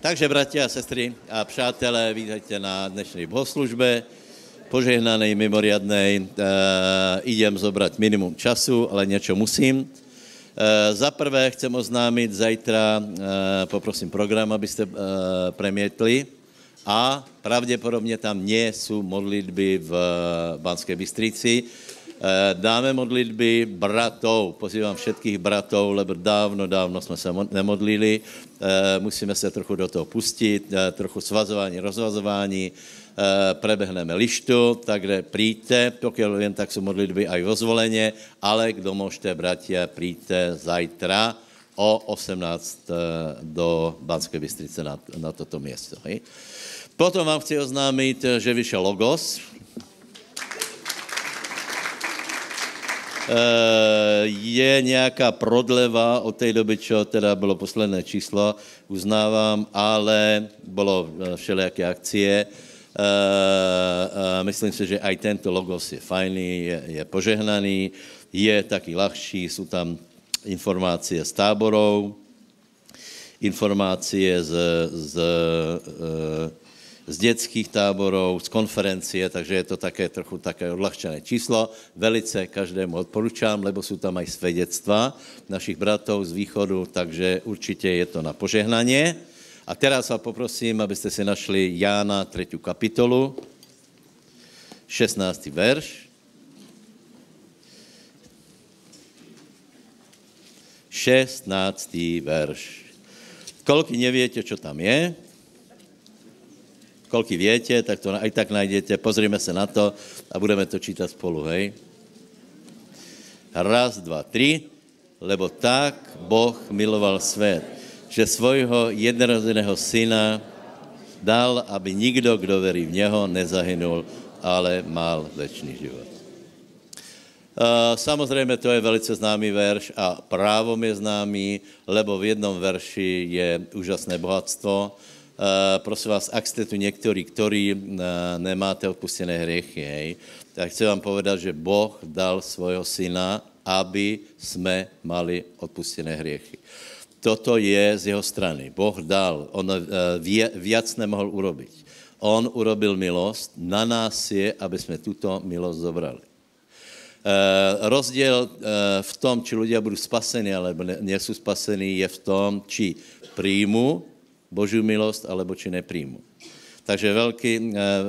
Takže, bratia a sestry a přátelé, vítejte na dnešní bohoslužbe, požehnanej, mimoriadnej. E, idem zobrať minimum času, ale něco musím. E, za prvé chcem oznámit zajtra, e, poprosím program, abyste e, premietli, a pravděpodobně tam nie jsou modlitby v Banské Bystrici. Eh, dáme modlitby bratov, pozývám všetkých bratov, lebo dávno, dávno jsme se nemodlili, eh, musíme se trochu do toho pustit, eh, trochu svazování, rozvazování, prebehneme lištu, takže príďte, pokud jen tak jsou modlitby aj vo zvoleně, ale kdo můžete, bratia, príďte zajtra o 18 do Banské Bystrice na, na toto město. Potom vám chci oznámit, že vyšel Logos, je nějaká prodleva od té doby, čo teda bylo posledné číslo, uznávám, ale bylo eh, všelijaké akcie. Uh, myslím si, že aj tento logos je fajný, je, je požehnaný, je taky ľahší, jsou tam informácie z táborov, informácie z, z uh, z dětských táborů, z konferencie, takže je to také trochu také odlahčené číslo. Velice každému odporučám, lebo jsou tam aj svědectva našich bratov z východu, takže určitě je to na požehnaně. A teraz vás poprosím, abyste si našli Jána 3. kapitolu, 16. verš. 16. verš. Kolik nevíte, čo tam je, Kolky větě, tak to aj tak najdete. Pozrime se na to a budeme to čítat spolu, hej. Raz, dva, tři. Lebo tak Boh miloval svět, že svojho jednorozeného syna dal, aby nikdo, kdo verí v něho, nezahynul, ale mal večný život. Uh, samozřejmě to je velice známý verš a právom je známý, lebo v jednom verši je úžasné bohatstvo, prosím vás, ak jste tu někteří, kteří uh, nemáte odpustené hriechy, hej, tak chci vám povedat, že Boh dal svojho syna, aby jsme mali odpustené hriechy. Toto je z jeho strany. Boh dal, on uh, viac nemohl urobiť. On urobil milost, na nás je, aby jsme tuto milost zobrali. Uh, rozděl uh, v tom, či ľudia budou spasení, alebo nie jsou spasení, je v tom, či príjmu Božiu milost, alebo či nepríjmu. Takže velký, eh, eh,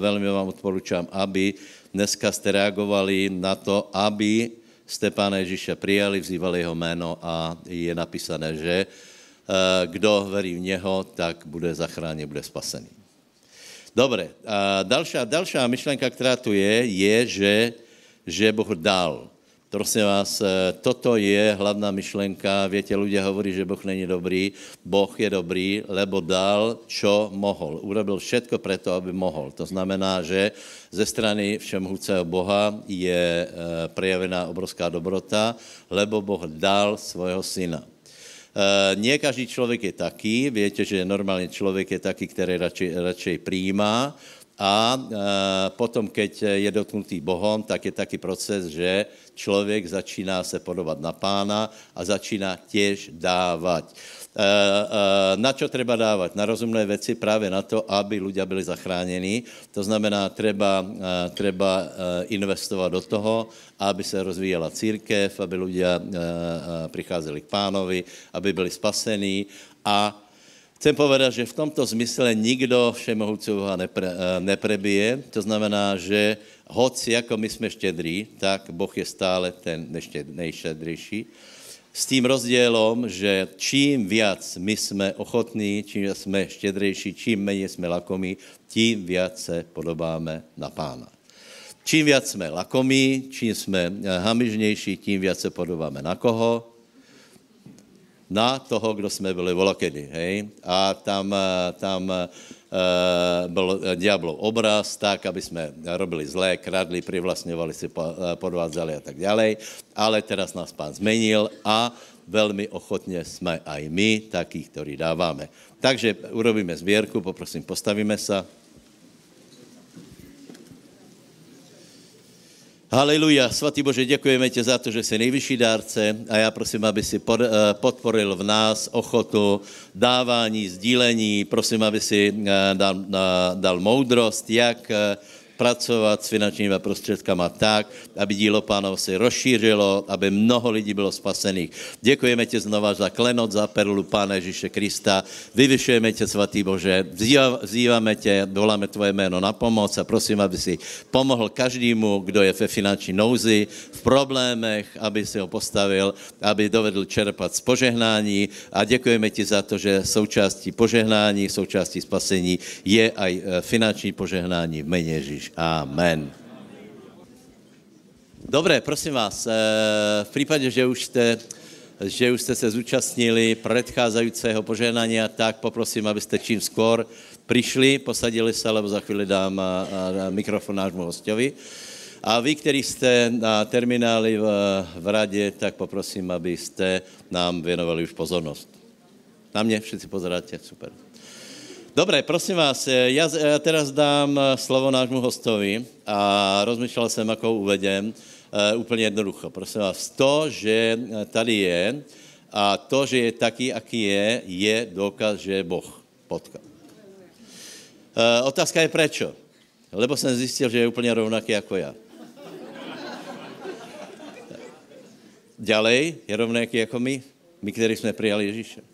velmi vám odporučám, aby dneska jste reagovali na to, aby jste Pána Ježíše přijali, vzývali jeho jméno a je napísané, že eh, kdo verí v něho, tak bude zachráněn, bude spasený. Dobre, a další myšlenka, která tu je, je, že, že Boh dal. Prosím vás, eh, toto je hlavná myšlenka. Větě, lidé hovorí, že Boh není dobrý. Boh je dobrý, lebo dal, čo mohl. Urobil všetko preto, aby mohl. To znamená, že ze strany všemhúceho Boha je eh, prejavená obrovská dobrota, lebo Boh dal svojho syna. Uh, nie každý člověk je taký, víte, že normálně člověk je taký, který radšej, radšej přijímá, a e, potom, keď je dotknutý Bohom, tak je taky proces, že člověk začíná se podobat na pána a začíná těž dávat. E, e, na čo treba dávat? Na rozumné věci právě na to, aby ľudia byli zachráněni. To znamená, treba, treba investovat do toho, aby se rozvíjela církev, aby ľudia přicházeli k pánovi, aby byli spasení a Chcem povedat, že v tomto zmysle nikdo všemohoucího nepre, eh, neprebije. To znamená, že hoci jako my jsme štědrí, tak Boh je stále ten nejštědřejší. S tím rozdělom, že čím viac my jsme ochotní, čím jsme štědřejší, čím méně jsme lakomí, tím viac se podobáme na pána. Čím viac jsme lakomí, čím jsme eh, hamižnější, tím viac se podobáme na koho? Na toho, kdo jsme byli volokedy, hej? A tam, eh, tam uh, byl diablov obraz tak, aby jsme robili zlé, kradli, privlastňovali si, podvádzali a tak dále. Ale teraz nás pán zmenil a velmi ochotně jsme aj my takí, ktorí dáváme. Takže urobíme zbierku, poprosím, postavíme se. Haleluja, svatý Bože, děkujeme tě za to, že jsi nejvyšší dárce a já prosím, aby si eh, podporil v nás ochotu dávání, sdílení, prosím, aby si eh, dal, dal moudrost, jak eh, pracovat s finančními prostředkama tak, aby dílo pánov se rozšířilo, aby mnoho lidí bylo spasených. Děkujeme ti znova za klenot, za perlu Pána Ježíše Krista. Vyvyšujeme tě, svatý Bože, vzýváme tě, voláme tvoje jméno na pomoc a prosím, aby si pomohl každému, kdo je ve finanční nouzi, v problémech, aby si ho postavil, aby dovedl čerpat z požehnání a děkujeme ti za to, že součástí požehnání, součástí spasení je aj e, finanční požehnání v jméně Ježíš. Amen. Dobré, prosím vás, eh, v případě, že už jste, že už jste se zúčastnili předcházejícího požehnání, tak poprosím, abyste čím skôr přišli, posadili se, lebo za chvíli dám mikrofon nášmu hostovi. A vy, kteří jste na termináli v, v radě, tak poprosím, abyste nám věnovali už pozornost. Na mě všichni pozeráte, super. Dobré, prosím vás, eh, já, já teraz dám eh, slovo nášmu hostovi a rozmýšlel jsem, jako uvedem, uh, úplně jednoducho. Prosím vás, to, že tady je a to, že je taký, aký je, je důkaz, že je Boh. Potka. Otázka je prečo. Lebo jsem zjistil, že je úplně rovnaký jako já. Ďalej je rovnaký jako my, my, kteří jsme přijali Ježíše.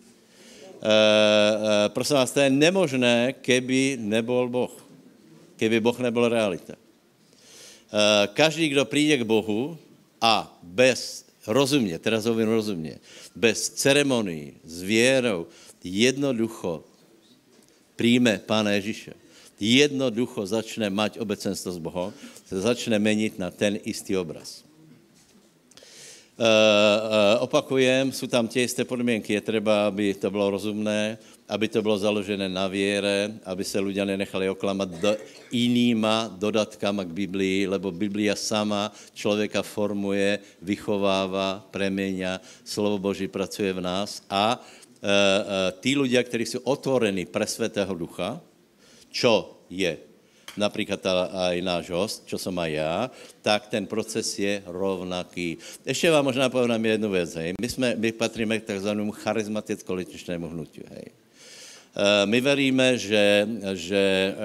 Uh, uh, prosím vás, to je nemožné, keby nebol Boh. Keby Boh nebyl realita. Uh, každý, kdo přijde k Bohu a bez, rozumně, teraz hovím rozumně, bez ceremonii, s věrou, jednoducho přijme Pána Ježíše. Jednoducho začne mať obecenstvo s Bohem, se začne menit na ten istý obraz. Uh, uh, opakujem, jsou tam tě jisté podmínky. Je třeba, aby to bylo rozumné, aby to bylo založené na věre, aby se lidé nenechali oklamat do, jinýma dodatkama k Biblii, lebo Biblia sama člověka formuje, vychovává, preměňa, slovo Boží pracuje v nás a uh, tí ľudia, kteří jsou otvorení pre Svetého Ducha, čo je například aj náš host, čo som aj já, tak ten proces je rovnaký. Ještě vám možná povím jednu věc. Hej. My, jsme, my patríme k takzvanému charizmaticko-ličnému hnutiu. Hej. Eh, my veríme, že, že eh,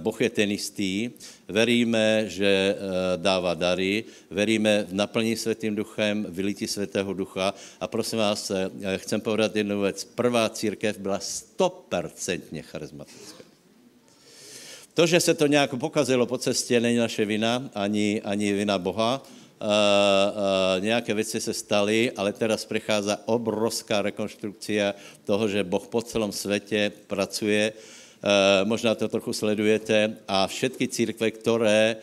Boh je ten istý, veríme, že eh, dává dary, veríme v naplní světým duchem, vylití světého ducha a prosím vás, chcem povedat jednu věc. Prvá církev byla stopercentně charizmatická. To, že se to nějak pokazilo po cestě, není naše vina, ani, ani vina Boha. Uh, uh, nějaké věci se staly, ale teraz přichází obrovská rekonstrukce toho, že Boh po celém světě pracuje. Uh, možná to trochu sledujete a všetky církve, které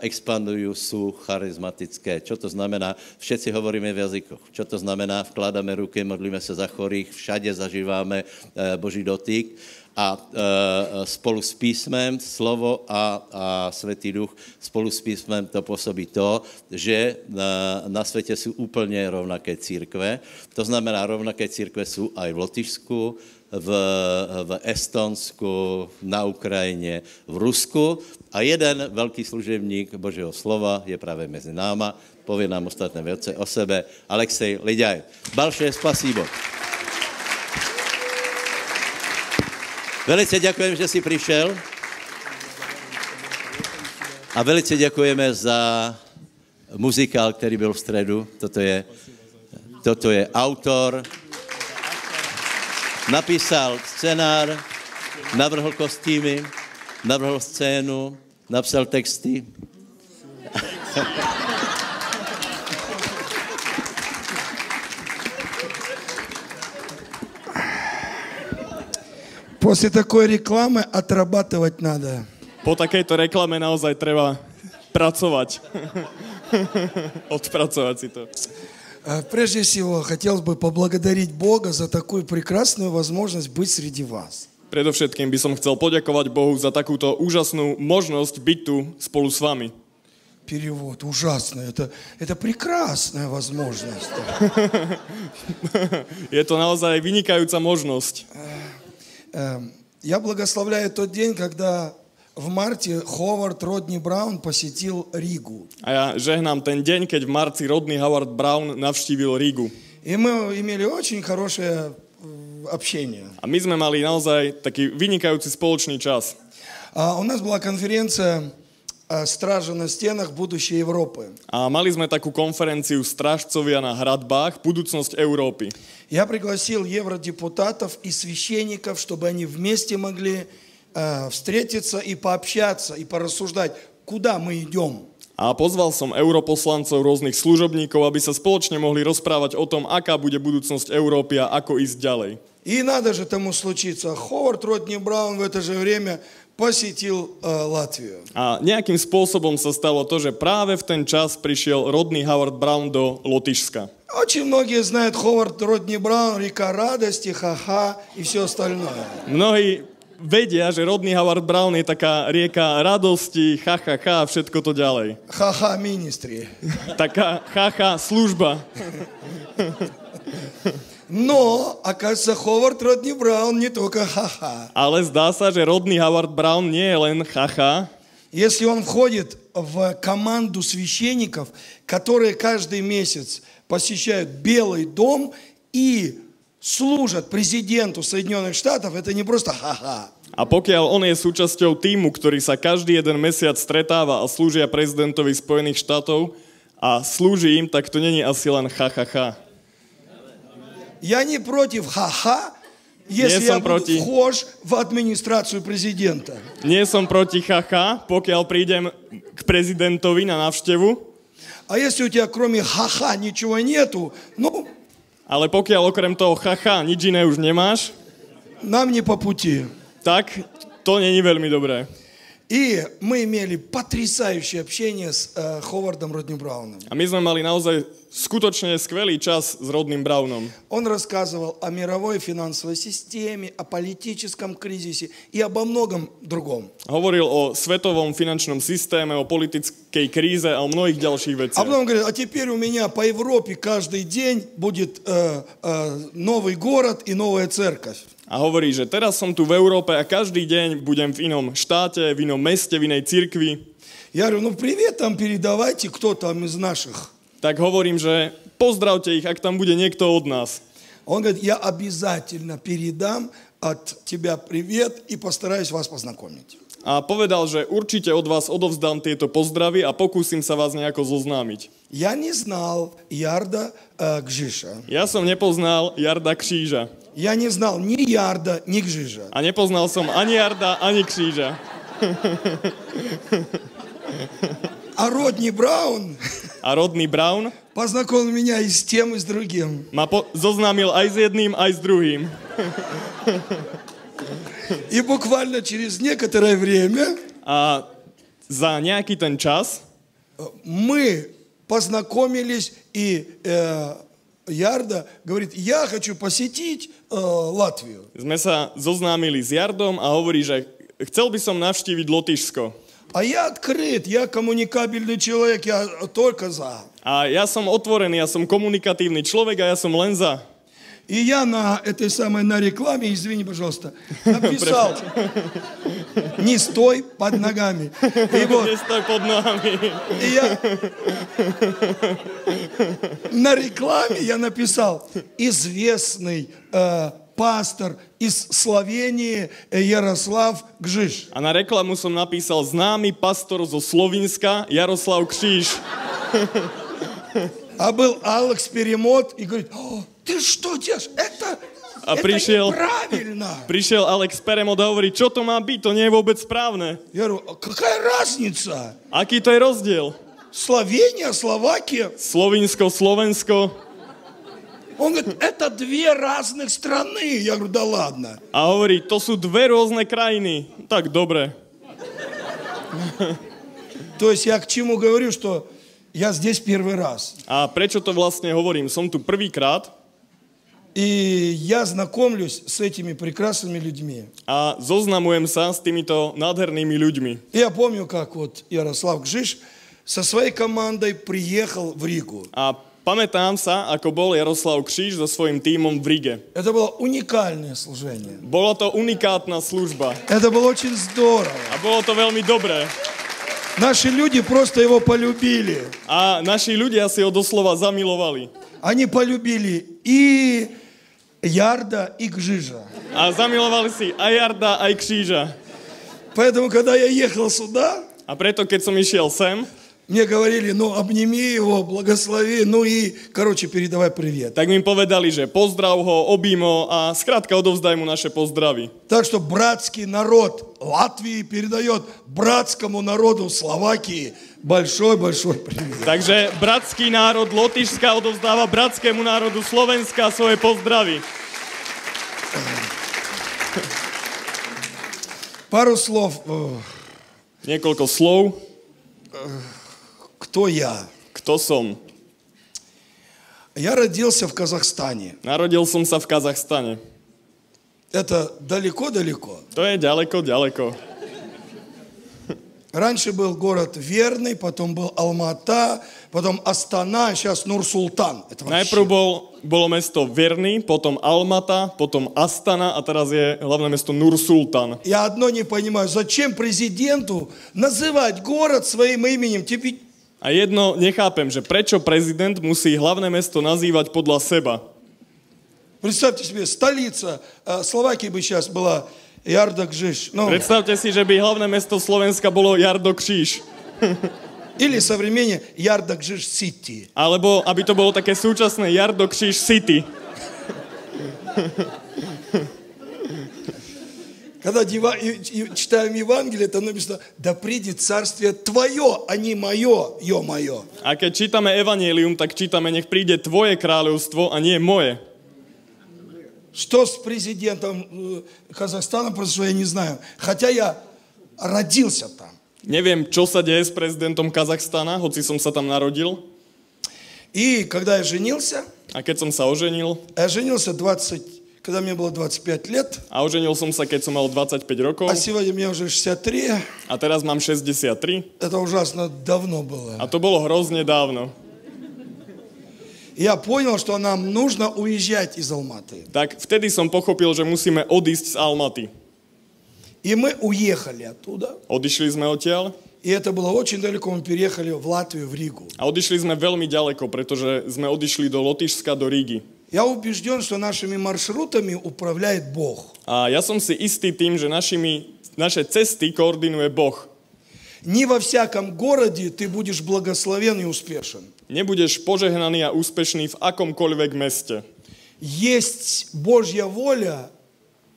expandují, jsou charizmatické. Co to znamená? Všetci hovoríme v jazykoch. Co to znamená? Vkládáme ruky, modlíme se za chorých, všade zažíváme Boží dotyk a e, spolu s písmem, slovo a, a světý duch spolu s písmem to působí to, že na, na světě jsou úplně rovnaké církve. To znamená, rovnaké církve jsou i v Lotyšsku, v, v Estonsku, na Ukrajině, v Rusku a jeden velký služebník Božího slova je právě mezi náma, pově nám ostatné věci o sebe, Alexej Lidaj. Balše spasíbo. Velice děkujeme, že jsi přišel. A velice děkujeme za muzikál, který byl v středu. Toto je, toto je autor. Napísal scénár, navrhl kostýmy, navrhl scénu, napsal texty. После такой рекламы отрабатывать надо. Po takejto reklame naozaj treba pracovať. Odpracovať si to. Прежде всего, хотелось бы поблагодарить Бога за такую прекрасную возможность быть среди вас. Predovšetkým by som chcel poďakovať Bohu za takúto úžasnú možnosť byť tu spolu s vami. Перевод ужасно. Это, это прекрасная возможность. Je to naozaj vynikajúca možnosť. Эм, я благословляю тот день, когда в марте Ховард Родни Браун посетил Ригу. A ja žehnám ten deň, keď v marci rodný Howard Brown navštívil Rigu. И мы имели очень хорошее э, общение. A my sme mali naozaj taký vynikajúci spoločný čas. А у нас была конференция «Стражи на стенах. Будущее Европы». A mali sme takú konferenciu Strážcovia na hradbách, budúcnosť Európy. Я пригласил евродепутатов и священников, чтобы они вместе могли э, встретиться и пообщаться, и порассуждать, куда мы идем. A pozval som europoslancov rôznych služobníkov, aby sa spoločne mohli rozprávať o tom, aká bude budúcnosť Európy a ako ísť ďalej. И надо же тому случиться. Ховард Родни Браун в это же время посетил э, Латвию. A nejakým spôsobom sa stalo to, že práve v ten čas prišiel rodný Howard Brown do Lotyšska. Очень многие знают Ховард Родни Браун, река радости, ха-ха и все остальное. Mnohí vedia, že rodný Howard Brown je taká rieka radosti, ha, ha, ha, a všetko to ďalej. Ха-ха министри. Taká chacha služba. Но, оказывается, Ховард Родни Браун не только ха-ха. Ale zdá sa, že rodný Howard Brown nie je len chacha, Если он входит в команду священников, которые каждый месяц посещают Белый дом и служат президенту Соединенных Штатов, это не просто ха-ха. A pokiaľ on je súčasťou týmu, ktorý sa každý jeden mesiac stretáva a slúžia prezidentovi Spojených štátov a slúži im, tak to není asi len ha, ha, ha. Я не против ха-ха, если Не я сам буду против. вхож в администрацию президента. Nie som proti chacha, pokiaľ prídem k prezidentovi na návštevu, А если у тебя кроме ха-ха ничего нету, ну, ale pokiaľ okrem toho chacha nič iné už nemáš, нам не по пути. tak to není veľmi dobré. И мы имели потрясающее общение с э, Ховардом Родни Брауном. A my sme mali naozaj skutočne skvelý čas s rodným Brownom. Он рассказывал о мировой финансовой системе, о политическом кризисе и обо многом другом. Hovoril o svetovom finančnom systéme, o politickej kríze a o mnohých ďalších А veciach. потом говорит, а теперь у меня по Европе каждый день будет э, э, новый город и новая церковь. A hovorí, že teraz som tu v Európe a každý deň budem v inom štáte, v inom meste, v inej cirkvi. Я говорю, ну привет там передавайте, кто там из наших. Tak hovorím, že pozdravte ich, ak tam bude niekto od nás. Он говорит, я обязательно передам от тебя привет и постараюсь вас познакомить. A povedal, že určite od vás odovzdám tieto pozdravy a pokúsim sa vás nejako zoznámiť. Я не знал Ярда э, Гжиша. Ja som nepoznal Jarda Kříža. Я не знал ни Ярда, ни Гжиша. A nepoznal som ani Jarda, ani Kříža. А Родни Браун A rodný Brown познакомил меня и с тем, и с другим. ma po- zoznámil aj s jedným, aj s druhým. И буквально через некоторое время A za nejaký ten čas э, мы познакомились, и э, Ярда говорит, я хочу посетить э, Латвию. sme sa zoznámili s Jardom a hovorí, že chcel by som navštíviť Lotyšsko. А я открыт, я коммуникабельный человек, я только за. A ja som otvorený, ja som komunikatívny človek a ja som len za. И я на этой самой, на рекламе, извини, пожалуйста, написал, не стой под ногами. И вот, Nestoj pod nohami. и я на рекламе я написал, известный э, пастор из Словении э, Ярослав Гжиш. A na reklamu som napísal známy pastor zo Slovinska Jaroslav Kříž. А был Алекс Перемот и говорит, «О, ты что делаешь? Это, А это пришел- неправильно. Prišiel Alex Peremod a hovorí, čo to má byť, to nie je vôbec správne. Я говорю, «А какая разница? Aký to je rozdiel? Словения, Словакия. Slovinsko, Slovensko. Он говорит, это две разных страны. Я говорю, да ладно. A hovorí, to sú dve rôzne krajiny. Tak dobre. То есть я к чему говорю, что я здесь первый раз. A prečo to vlastne hovorím? Som tu prvýkrát И я знакомлюсь с этими прекрасными людьми. a zoznamujem sa s týmito nádhernými ľuďmi. И я помню, как вот Ярослав Гжиш со своей командой приехал в Ригу. A Pamätám sa, ako bol Jaroslav Kříž so svojím tímom v Rige. Это было уникальное служение. Bola to unikátna služba Это было очень здорово. a bolo to veľmi dobré. Наши люди просто его полюбили. A naši ľudia si ho doslova zamilovali. Они полюбили и Ярда, и Гжижа. A zamilovali si aj Jarda, aj Kříža. Поэтому, когда я ехал сюда, A preto, keď som išiel sem, мне говорили, ну, обними его, благослови, ну и, короче, передавай привет. tak mi povedali, že pozdrav ho, obímo a skrátka odovzdaj mu naše pozdravy. Так что братский народ Латвии передает братскому народу Словакии большой-большой привет. Takže bratský národ Lotyšska odovzdáva bratskému národu Slovenska svoje pozdravy. Пару слов. э, Niekoľko slov. Кто я? Kto som? Я родился в Казахстане. Som sa v Kazachstane. Это далеко-далеко. Je ďaleko, ďaleko. Раньше был город Верный, потом был Алмата, потом Астана, а сейчас Нур-Султан. Это вообще- Najprv bol, bolo mesto Verny, potom Almata, potom Astana a teraz je hlavné mesto Nur-Sultan. Я одно не понимаю, зачем президенту называть город своим именем? Тебе A jedno nechápem, že prečo prezident musí hlavné mesto nazývať podľa seba. Представьте себе, столица э, Словакии бы сейчас была Ярдакжиш. Ну, Predstavte si, že by hlavné mesto Slovenska bolo Jardo Kříž. или современнее Ярдакжиш Сити. Alebo aby to bolo také súčasné Jardo Kříž City. Когда читаем Евангелие, там написано, да придет царствие твое, а не мое, ё-мое. A keď čítame Evangelium, tak čítame, nech príde tvoje kráľovstvo a nie moje. Что с президентом э, Казахстана произошло, я не знаю. Хотя я родился там. Neviem, čo sa deje s prezidentom Kazachstana, hoci som sa tam narodil. И когда я женился, A keď som sa oženil, я женился 20, когда мне было 25 лет, a oženil som sa, keď som mal 25 rokov, а сегодня мне уже 63. a teraz mám 63. Это ужасно давно было. A to bolo hrozne dávno. Я понял, что нам нужно уезжать из Алматы. Tak vtedy som pochopil, že musíme odísť z Almaty. И мы уехали оттуда. Odišli sme odtiaľ И это было очень далеко. Мы переехали в Латвию, в Ригу. a odišli sme veľmi ďaleko, pretože sme odišli do Lotyšska, do Rígy. Я убежден, что нашими маршрутами управляет Бог. A ja som si istý tým, že našimi, naše cesty koordinuje Boh. Не во всяком городе ты будешь благословен и успешен. Nebudeš požehnaný a úspešný v akomkoľvek meste. Есть Божья воля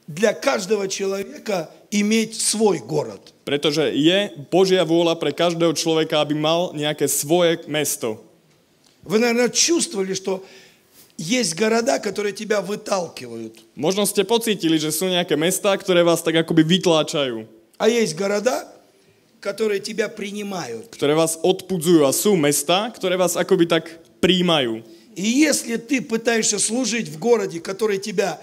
для каждого человека иметь свой город. Pretože je Božia vôľa pre každého človeka, aby mal nejaké svoje mesto. Вы, наверное, чувствовали, что есть города, которые тебя выталкивают, Možno ste pocítili, že sú nejaké mestá, ktoré vás tak akoby vytláčajú, а есть города, которые тебя принимают. ktoré vás odpudzujú a sú mestá, ktoré vás akoby tak príjmajú. И если ты пытаешься служить в городе, который тебя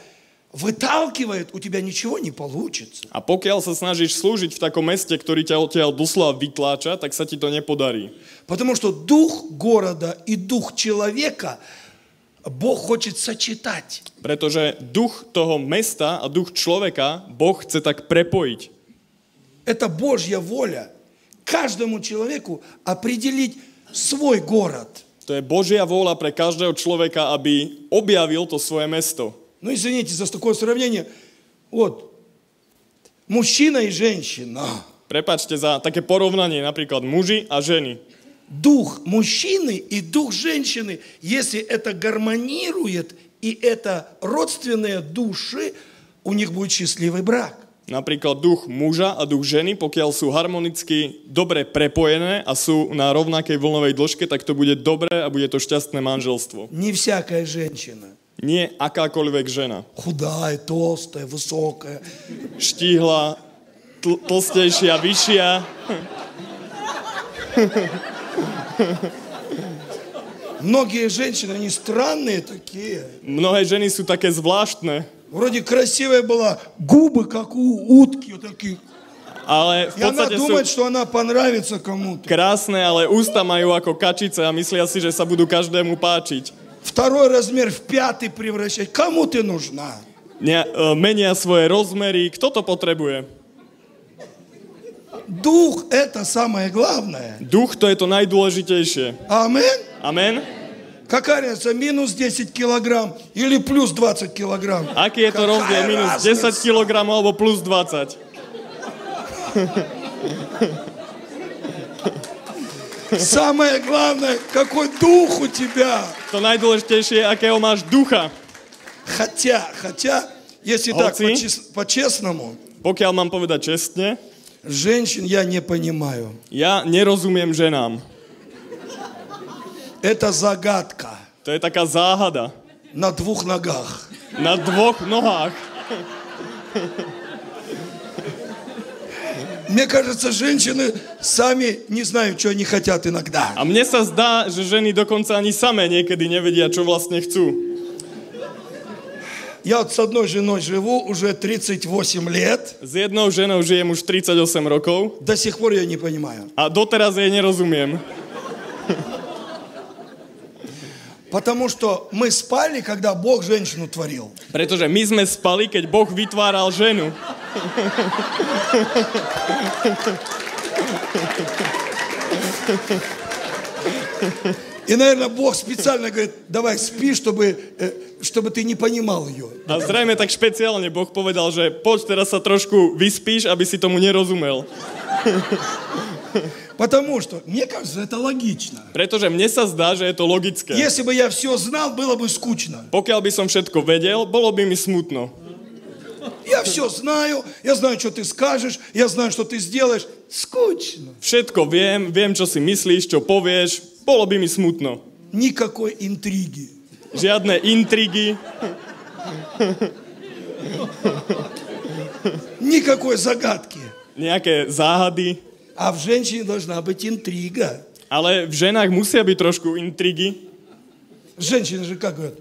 выталкивает, у тебя ничего не получится. A pokiaľ sa snažíš slúžiť v takom meste, ktorý ťa odtiaľ doslova vytláča, tak sa ti to nepodarí. Потому что дух города и дух человека Бог хочет сочетать. Pretože duch toho mesta a duch človeka Boh chce tak prepojiť. Это Божья воля. Каждому человеку определить свой город. To je Božia vôľa pre každého človeka, aby objavil to svoje mesto. Ну, извините за такое сравнение. Вот, мужчина и женщина. Prepačte za také porovnanie, napríklad muži a ženy. Дух мужчины и дух женщины, если это гармонирует, и это родственные души, у них будет счастливый брак. Napríklad duch muža a duch ženy, pokiaľ sú harmonicky dobre prepojené a sú na rovnakej vlnovej dĺžke, tak to bude dobré a bude to šťastné manželstvo. Не всякая женщина. Nie akákoľvek žena. Худая, толстая, высокая. Štíhla, tl- tlstejšia, vyššia. Многие женщины, они странные такие. Mnohé ženy sú také zvláštne. Вроде красивая была, губы, как у утки, вот такие. ale v она podstate sú думает, что она понравится кому-то. krásne, ale ústa majú ako kačice a myslia si, že sa budú každému páčiť. Второй размер в пятый превращать. Кому ты нужна? Ne, menia svoje rozmery. Kto to potrebuje? Дух – это самое главное. To je to najdôležitejšie. Амин. Amen? Какая разница, минус 10 килограмм или плюс 20 килограмм? Какая rozdiel? Minus разница? 10 kg alebo plus 20? Самое главное, какой дух у тебя. Najdôležitejšie je, akého máš ducha. Хотя, хотя, если так Молодцы. по-чес- по-честному, Pokiaľ mám povedať čestne, женщин я не понимаю. ja nerozumiem ženám. Это загадка To je taká záhada. на двух ногах. Na dvoch nohách. Мне кажется, женщины сами не знают, что они хотят иногда. A mne sa zdá, že ženy dokonca ani samé niekedy nevedia, čo vlastne chcú. Я вот с одной женой живу уже 38 лет. S jednou ženou žijem už 38 rokov До сих пор я не понимаю. a doteraz jej nerozumiem. Потому что мы спали, когда Бог женщину творил. Pretože my sme spali, keď Boh vytváral ženu. И, наверное, Бог специально говорит, давай спи, чтобы, э, чтобы ты не понимал ее. A zrejme tak špeciálne Boh povedal, že poď teraz sa trošku vyspíš, aby si tomu nerozumel. Потому что, мне кажется, это логично. Pretože mne sa zdá, že je to logické. Если бы я все знал, было бы скучно. Pokiaľ by som všetko vedel, bolo by mi smutno. Я все знаю, я знаю, что ты скажешь, я знаю, что ты сделаешь. Скучно. Všetko viem, viem, čo si myslíš, čo povieš, bolo by mi smutno. Никакой интриги. Žiadne intrigy, Никакой загадки. nejaké záhady, А в женщине должна быть интрига. ale v ženách musia byť trošku intrigy. Женщины же как говорят?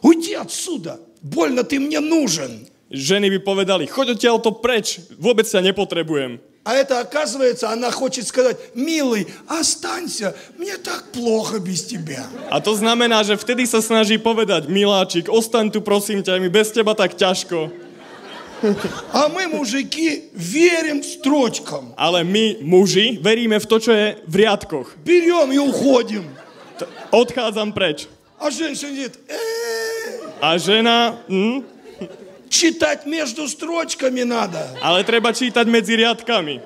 Уйди отсюда. Больно, ты мне нужен. Ženy by povedali, choď odtiaľto preč, vôbec ťa nepotrebujem. А это, оказывается, она хочет сказать, милый, останься, мне так плохо без тебя. A to znamená, že vtedy sa snaží povedať, miláčik, ostaň tu prosím ťa, je mi bez teba tak ťažko. А мы, мужики, верим строчкам. Ale my, muži, veríme v to, čo je v riadkoch. Берем и уходим. T- odchádzam preč. А женщина говорит, «Э, A žena, hm, Читать между строчками надо. ale treba čítať medzi riadkami.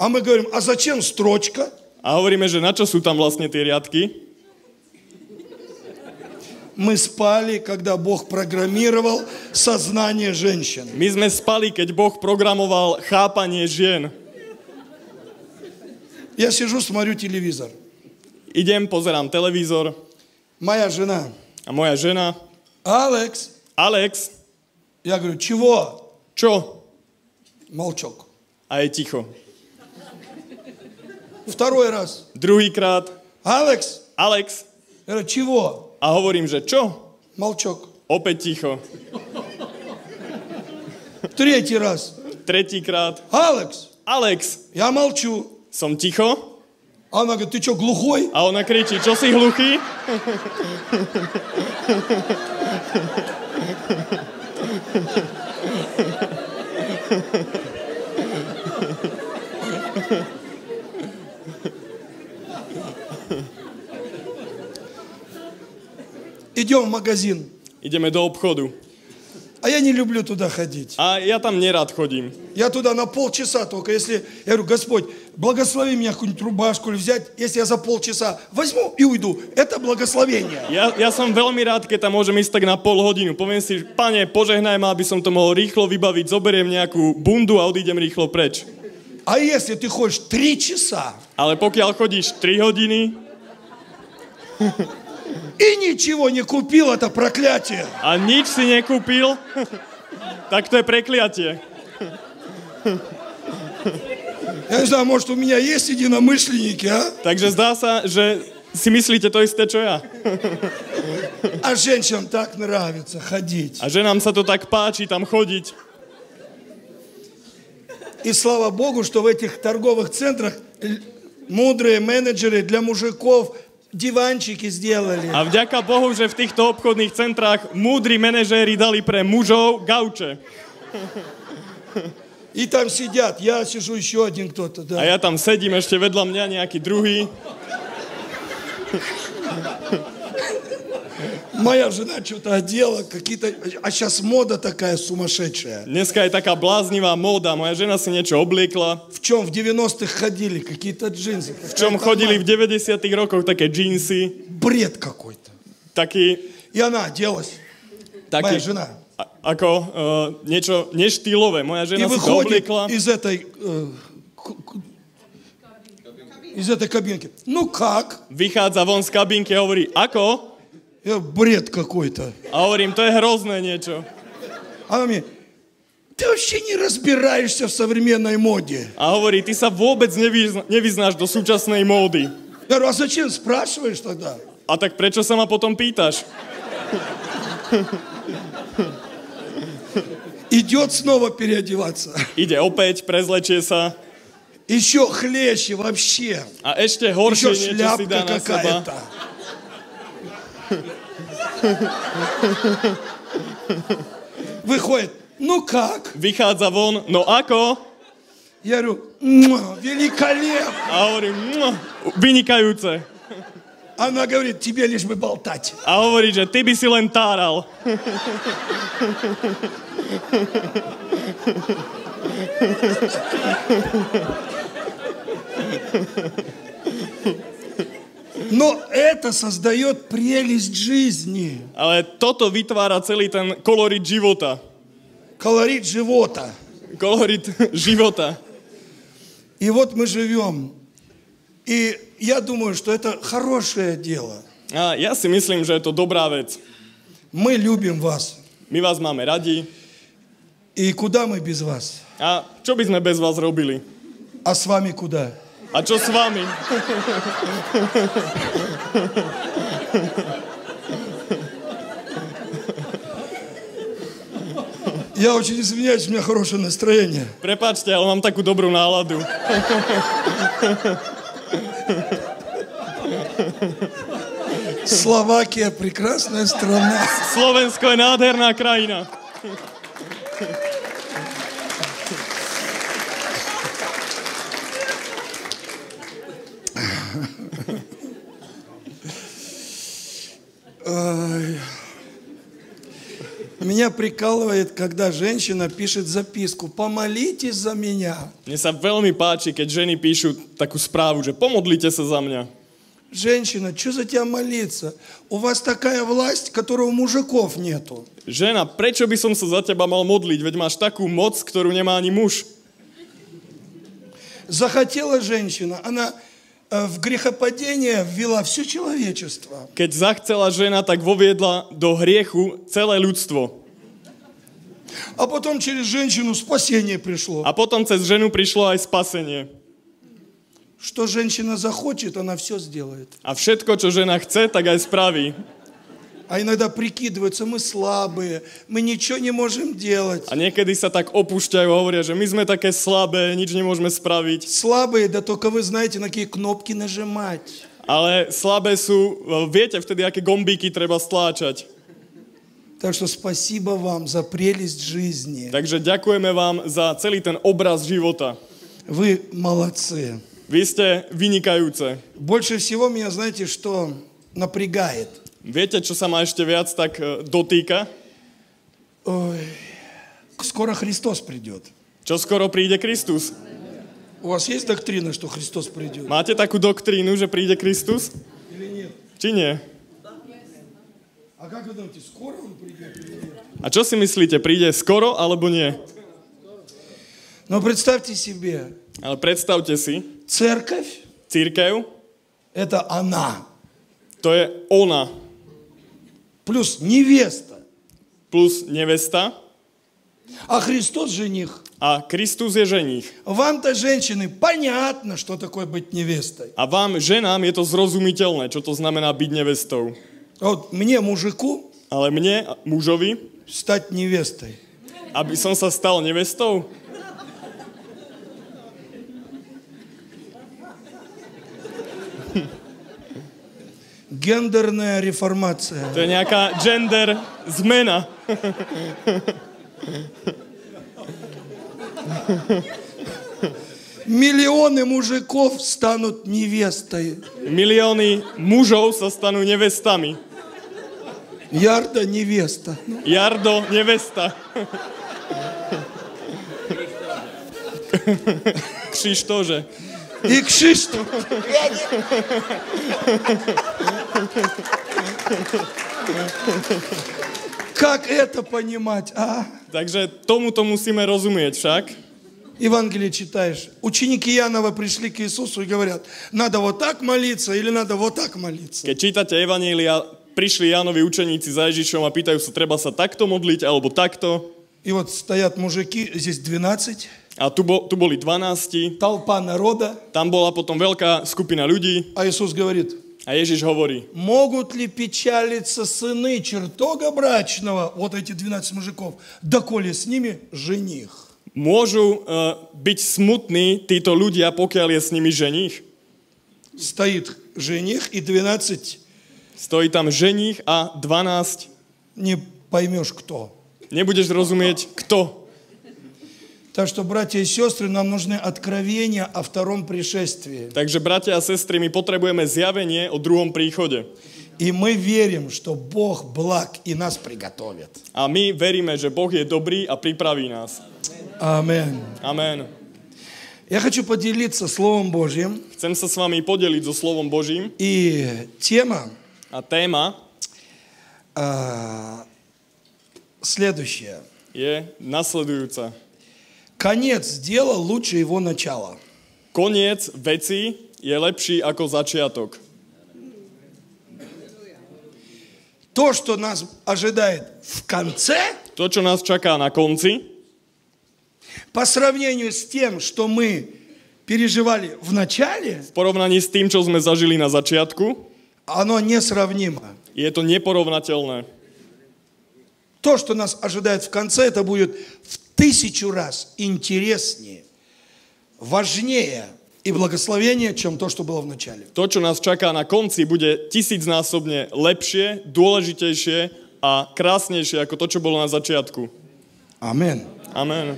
А мы говорим, а зачем строчка? Hovoríme, že na čo sú tam vlastne tie riadky? Мы спали, когда Бог программировал сознание женщин. My sme spali, keď Boh programoval chápanie žien. Я сижу, смотрю телевизор. Idem, pozerám televízor Моя жена, a moja žena, Алекс, Alex, я говорю, чего? čo? Молчок. A je ticho. Второй раз, Druhýkrát, Алекс, Alex, я говорю, чего? a hovorím, že čo? Молчок. Opäť ticho. Третий раз, Tretíkrát, Алекс, Alex, я молчу. som ticho? А Она говорит, ты что, глухой? A ona kričí, čo si hluchý? Идем в магазин. Ideme do obchodu. А я не люблю туда ходить. A ja tam nerád chodím. Я туда на полчаса только, если, я говорю, Господь, благослови меня какую-нибудь рубашку или взять, если я за полчаса возьму и уйду, это благословение. Ja, ja som veľmi rád, keď tam môžem ísť tak na pol hodinu. Poviem si, pane, požehnaj ma, aby som to mohol rýchlo vybaviť, zoberiem nejakú bundu a odídem rýchlo preč. А если ты хочешь три часа Ale pokiaľ chodíš 3 hodiny и ничего не купил, это проклятие. a nič si nekúpil, tak to je prekliatie. Я не знаю, может, у меня есть единомышленники, а? Zdá sa, že si myslíte to isté, čo ja. А женщинам так нравится ходить. Nám sa to tak páči tam chodiť. И слава Богу, что в этих торговых центрах мудрые менеджеры для мужиков диванчики сделали. A vďaka Bohu, že v týchto obchodných centrách múdri manažéri dali pre mužov gauče. И там сидят, я сижу, еще один кто-то, A да. ja tam sedím, ešte vedľa mňa nejaký druhý. Моя жена что-то одела, какие-то... А сейчас мода такая сумасшедшая. Dneska je taká bláznivá móda. Moja žena si niečo obliekla. В чем в 90-х ходили, какие-то джинсы. V čom chodili v 90 rokoch také džínsy. Бред какой-то. Taký, И она оделась, моя taký жена. a, ako uh, niečo neštýlové. Moja И žena si to выходит obliekla. из этой... э, к- к- из этой кабинки. Ну как? Vychádza von z kabinky a hovorí, ako? Бред какой-то. Hovorím, to je hrozné niečo. Она мне, ты вообще не разбираешься в современной моде. A hovorí, ty sa vôbec nevyzna, nevyznáš do súčasnej módy. Я говорю, а зачем спрашиваешь тогда? Tak prečo sa ma potom pýtaš? Идет снова переодеваться. Opäť, prezlečie sa Еще хлеще вообще. horšie Еще niečo si шляпка какая-то. Выходит, ну как? Vychádza von, no ako? Я говорю, «Муа, великолепно. A hovorím, "Mua, vynikajúce. Она говорит, тебе lишь бы болтать. A hovorí, že ty by si len táral. Но это создает прелесть жизни, Ale toto vytvára celý ten kolorit života. колорит живота. Kolorit života. И вот мы живем. И я думаю, что это хорошее дело. A ja si myslím, že je to dobrá vec. Мы любим вас. My vás máme radi. И куда мы без вас? A čo by sme bez vás robili? А с вами куда? A čo s vami? Я очень извиняюсь, у меня хорошее настроение. Prepačte, ale mám takú dobrú náladu. Словакия прекрасная страна. Slovensko je nádherná krajina. Меня прикалывает, когда женщина пишет записку «Помолитесь за меня». Mne sa veľmi páči, keď ženy píšu takú správu, že pomodlite sa za mňa. Женщина, что за тебя молиться? У вас такая власть, которой у мужиков нету. Žena, prečo by som sa za teba mal modliť? Veď máš takú moc, ktorú nemá ani muž. Захотела женщина, она э, в грехопадение ввела все человечество. Keď zachcela žena, tak voviedla do hriechu celé ľudstvo. А потом через женщину спасение пришло. A potom cez ženu prišlo aj spasenie. Что женщина захочет, она все сделает. A všetko, čo žena chce, tak aj spraví. А иногда прикидываются, мы слабые, мы ничего не можем делать. A niekedy sa tak opúšťajú a hovoria, že my sme také slabé, nič nemôžeme spraviť. Слабые, да только вы знаете, на какие кнопки нажимать. Ale slabé sú, viete vtedy, aké gombíky treba stláčať. Так что спасибо вам за прелесть жизни. Takže ďakujeme vám za celý ten obraz života. Вы молодцы. Vy ste vynikajúce. Больше всего меня, знаете, что напрягает? Viete, čo sa ma ešte viac tak e, dotýka? Ой, скоро Христос придет. Čo skoro príde Kristus. У вас есть доктрина, что Христос придет? Máte takú doktrínu, že príde Kristus? Или нет? Či nie? А как вы думаете, скоро Он придет или нет? A čo si myslíte, príde skoro alebo nie? Но представьте себе, Ale predstavte si, церковь církev, – это она, to je ona плюс невеста, plus nevesta а Христос – жених. a Kristus je ženích. Вам-то, женщины, понятно, что такое быть невестой. A vám, ženám, je to zrozumiteľné, čo to znamená byť nevestou. Вот мне, мужику, ale mne, mužovi, stať nevesтой. Aby som sa stal nevestou? Гендерная реформация. To je nejaká gender zmena. Миллионы мужиков станут невестой. Миллионы мужов станут невестами. Ярда невеста. Jardo, nevesta. Křiž tože. И Кшиштоф. Как это понимать, а? Takže tomuto musíme rozumieť však. Евангелие читаешь. Ученики Янова пришли к Иисусу и говорят, надо вот так молиться или надо вот так молиться. Keď čítate Jánovi učeníci za Ježišom a pýtajú sa, treba sa takto modliť alebo takto. И вот стоят мужики, здесь 12, A tu, bol, tu boli 12, толпа народа, tam bola potom veľká skupina ľudí а Иисус говорит, a Ježiš hovorí, могут ли печалиться сыны чертога брачного, вот эти 12 мужиков, доколе с ними жених? môžu uh, byť smutní títo ľudia, pokiaľ je s nimi ženích? Стоит жених и 12 Stojí tam ženích a 12. не поймешь кто. Nebudeš rozumieť, kto. Так что, братья и сестры, нам нужны откровения о втором пришествии. Takže, bratia a sestry, my potrebujeme zjavenie o druhom príchode. И мы верим, что Бог благ и нас приготовит. A my veríme, že Boh je dobrý a pripraví nás. Амин. Amen. Я хочу поделиться Словом Божьим. Chcem sa s vami podeliť so slovom Božím. И тема A téma а, следующая. je nasledujúca. Конец дела лучше его начала. Koniec veci je lepší ako začiatok. То, что нас ожидает в конце, To, čo nás čaká na konci, по сравнению с тем, что мы переживали в начале, v porovnaní s tým, čo sme zažili na začiatku, оно несравнимо. je to neporovnateľné. То, что нас ожидает в конце, это будет в тысячу раз интереснее, важнее и благословение, чем то, что было в начале. To, čo nás čaká na konci, bude tisícnásobne lepšie, dôležitejšie a krásnejšie ako to, čo bolo na začiatku. Амин. Amen.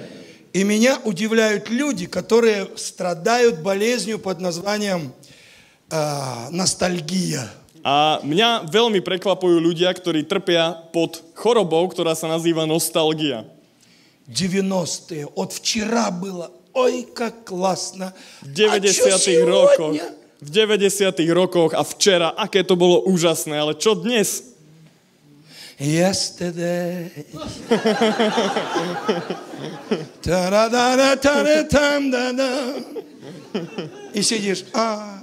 И меня удивляют люди, которые страдают болезнью под названием а, ностальгия. A mňa veľmi prekvapujú ľudia, ktorí trpia pod chorobou, ktorá sa nazýva nostalgia. 90-е. От вчера было. Ой, как классно. V А чё 90. rokoch, сегодня? v 90. rokoch a včera, aké to bolo úžasné, ale čo dnes? Yesterday. Та-ра-да-да-та-ра-там-да-да. И сидишь, а,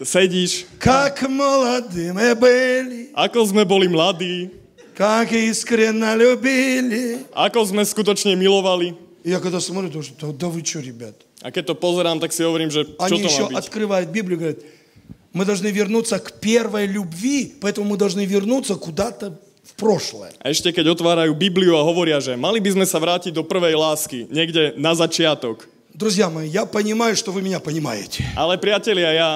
Sedíš, как молоды мы были, ako sme boli mladí, как искренно любили. ako sme skutočne milovali. И я когда смотрю, думаю, да, да вы что, ребят? A keď to pozerám, tak si hovorím, že čo Они to еще má byť. открывают Библию и говорят, мы должны вернуться к первой любви, поэтому мы должны вернуться куда-то в прошлое. A ešte keď otvárajú Bibliu a hovoria, že mali by sme sa vrátiť do prvej lásky, niekde na začiatok. Друзья мои, я понимаю, что вы меня понимаете. Ale priatelia, ja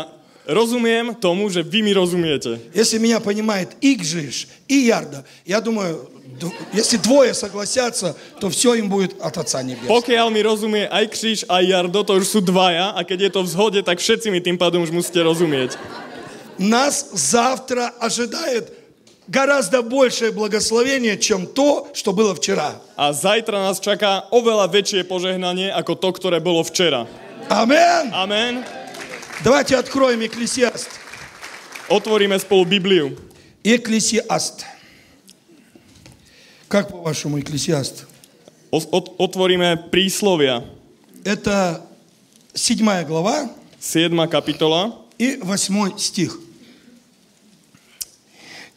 rozumiem tomu, že vy mi rozumiete. Если меня понимает и Гжиш, и Ярда, я думаю, д- если двое согласятся, то все им будет от Отца Небесного. Pokiaľ mi rozumie aj Kříž, aj Jardo, to už sú dvaja a keď je to v zhode, tak všetci mi tým pádom už musíte rozumieť. Нас завтра ожидает гораздо большее благословение, чем то, что было вчера. A zajtra nás čaká oveľa väčšie požehnanie ako to, ktoré bolo včera. Амин. Amen. Давайте откроем Экклесиаст. Otvoríme spolu Bibliu. Экклесиаст. Как по-вашему Экклесиаст? O, ot, otvoríme príslovia. Это седьмая глава 7. kapitola и восьмой стих.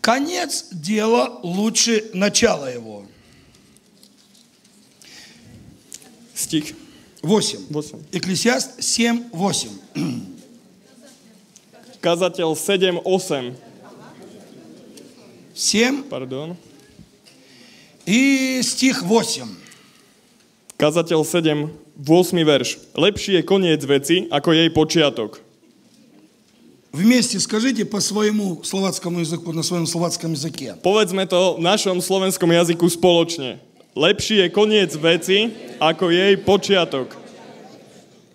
Конец дела лучше начала его. stich 8. 8. Экклесиаст 7, 8. Kazateľ 7, 8. 7 Pardon. и стих 8. Kazateľ 7, 8. verš. Lepší je koniec veci, ako jej počiatok. Вместе скажите по своему словацкому языку, на своем словацком языке. Povedzme to v našom slovenskom jazyku spoločne. Lepší je koniec veci, ako jej počiatok.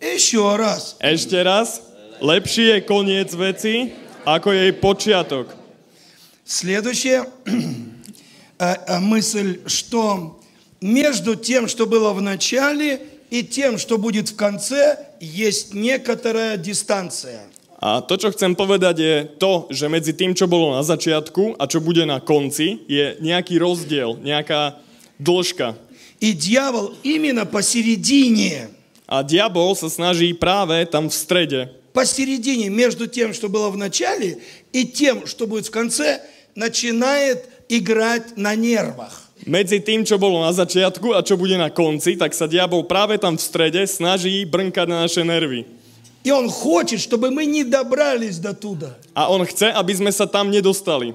Еще раз. Ešte raz. Lepší je koniec veci, ako jej počiatok. Следующая э, э, мысль, что между тем, что было в начале, и тем, что будет в конце, есть некоторая дистанция. A to, čo chcem povedať, je to, že medzi tým, čo bolo na začiatku a čo bude na konci, je nejaký rozdiel, nejaká dĺžka. И дьявол именно посередине, A diabol sa snaží práve tam v strede, Посередине между тем, что было в начале, и тем, что будет в конце, начинает играть на нервах. medzi tým, čo bolo na začiatku a čo bude na konci, tak sa diabol práve tam v strede snaží brnkať na naše nervy. И он хочет, чтобы мы не добрались до туда. A on chce, aby sme sa tam nedostali.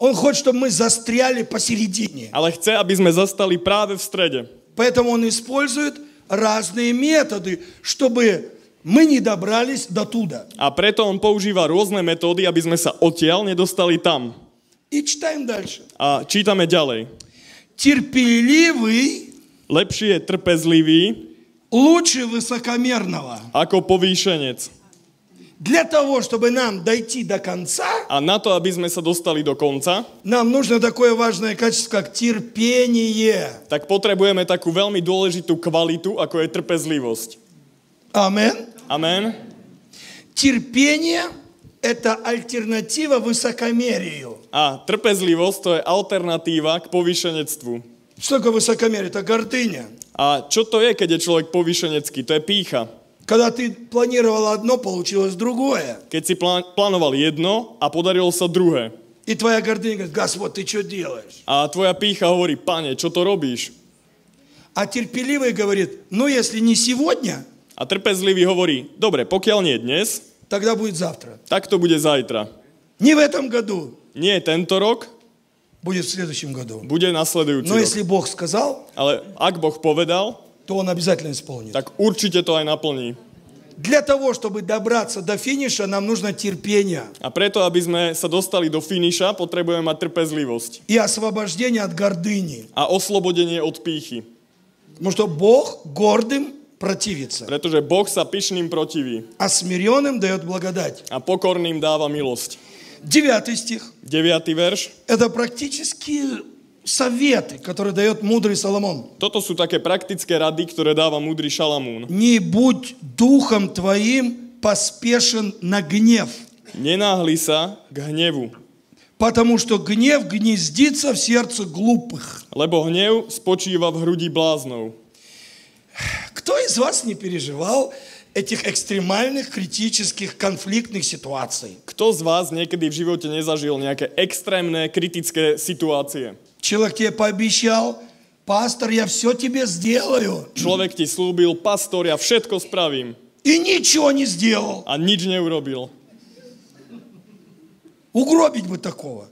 Он хочет, чтобы мы застряли посередине. Ale chce, aby sme zastali práve v strede. Поэтому он использует разные методы, чтобы мы не добрались до туда. A preto on používa rôzne metódy, aby sme sa odtiaľ nedostali tam. И читаем дальше. A čítame ďalej. Терпеливый Lepší je trpezlivý лучше высокомерного. ako povýšenec. Для того, чтобы нам дойти до конца, A na to, aby sme sa dostali do konca, нам нужно такое важное качество, как терпение. tak potrebujeme takú veľmi dôležitú kvalitu, ako je trpezlivosť. Амин. Amen. Терпение – это альтернатива высокомерию. A trpezlivosť to je alternatíva k povýšenectvu. Что такое высокомерие? Это гордыня. A čo to je, keď je človek povýšenecký? To je pícha. Когда ты планировал одно, получилось другое. Keď si plán- plánoval jedno a podarilo sa druhé. И твоя гордыня говорит, Господь, ты что делаешь? A tvoja pícha hovorí, pane, čo to robíš? А терпеливый говорит, ну если не сегодня, A trpezlivý hovorí, dobre, pokiaľ nie dnes, тогда будет завтра. tak to bude zajtra. Не в этом году, Nie tento rok, будет в следующем году. bude nasledujúci Но rok. если Бог сказал, Ale ak Boh povedal, то Он обязательно исполнит. tak určite to aj naplní. Для того, чтобы добраться до финиша, нам нужно терпение A preto, aby sme sa dostali do finiša, potrebujeme mať trpezlivosť и освобождение от гордыни. a oslobodenie od pýchy. Потому что Бог гордым противится, Pretože Boh sa pyšným protiví а смиренным дает благодать. a pokorným dáva milosť. Девятый стих. 9. verš. Это практически советы, которые дает мудрый Соломон. Toto sú také praktické rady, ktoré dáva múdry Šalamún. Не будь духом твоим поспешен на гнев, Nenáhli sa k hnevu, потому что гнев гнездится в сердце глупых. lebo hnev spočíva v hrudi bláznov. Кто из вас не переживал этих экстремальных, критических, конфликтных ситуаций? Kto z vás niekedy v živote nezažil nejaké extrémne, kritické situácie? Человек тебе пообещал, пастор, я все тебе сделаю, Človek ti slúbil, pastor, ja všetko spravím и ничего не сделал. a nič neurobil. Угробить бы такого.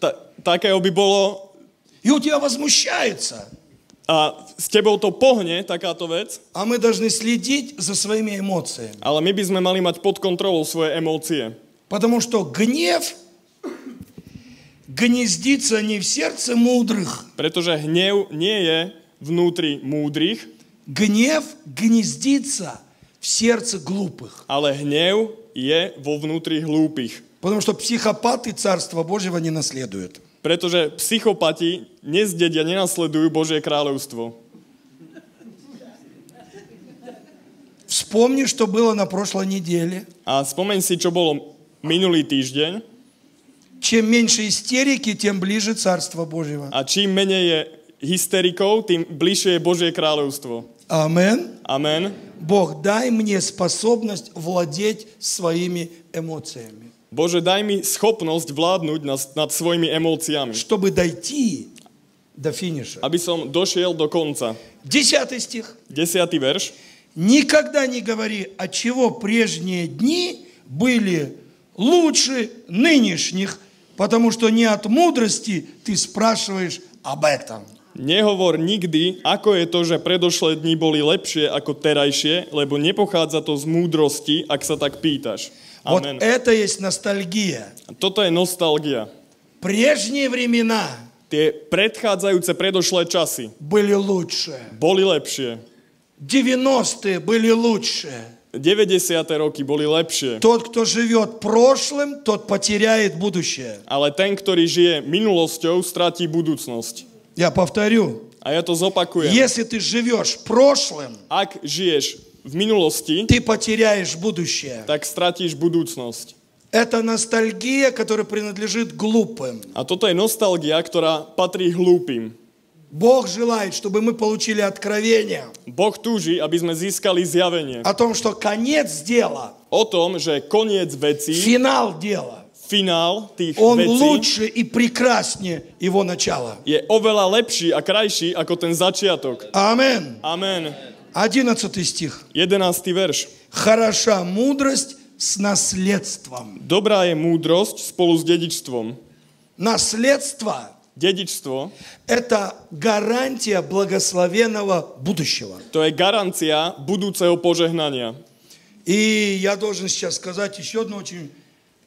Ta- takého by bolo И у тебя возмущается. A s tebou to pohne, takáto vec, А мы должны следить за своими эмоциями. ale my by sme mali mať pod kontrolou svoje emócie. Потому что гнев гнездится не в сердце мудрых. Pretože hnev nie je vnútri múdrych, Гнев гнездится в сердце глупых. ale hnev je vo vnútri hlúpych. Потому что психопаты Царства Божьего не наследуют. Pretože psychopati nezdedia, nenasledujú Božie kráľovstvo. Вспомни, что было на прошлой неделе. A spomeň si, čo bolo minulý týždeň. Чем меньше истерики, тем ближе Царство Божьего. A čím menej je hysterikov, tým bližšie je Božie kráľovstvo. Амен. Amen. Бог, дай мне способность владеть своими эмоциями, Bože, daj mi schopnosť vládnuť nad, nad svojimi emóciami, чтобы дойти до финиша. aby som došiel do konca. Десятый стих. Desiatý verš. Никогда не говори, от чего прежние дни были лучше нынешних, потому что не от мудрости ты спрашиваешь об этом. Nehovor nikdy, ako je to, že predošlé dni boli lepšie ako terajšie, lebo nepochádza to z múdrosti, ak sa tak pýtaš. Вот Amen. это есть ностальгия. Toto je nostalgia. Прежние времена Tie predchádzajúce predošlé časy были лучше. boli lepšie. 90-е были лучше. 90. roky boli lepšie. Тот, кто живет прошлым, тот потеряет будущее. Ale ten, ktorý žije minulosťou, stratí budúcnosť. Я повторю. A ja to zopakujem. Если ты живешь прошлым, Ak žiješ v minulosti, ты потеряешь будущее. tak stratíš budúcnosť. Это ностальгия, которая принадлежит глупым. A toto je nostalgia, ktorá patrí hlúpým. Бог желает, чтобы мы получили откровение Boh túži, aby sme získali zjavenie о том, что конец дела, o tom, že koniec vecí, финал дела, finál tých он vecí лучше и прекраснее его начала. je oveľa lepší a krajší ako ten začiatok. Амин. Amen. 11 стих. 11. verš. Хороша мудрость с наследством. Dobrá je múdrosť spolu s dedičstvom. Наследство Dedičstvo – это гарантия благословенного будущего. to je garancia budúceho požehnania. И я должен сейчас сказать еще одну очень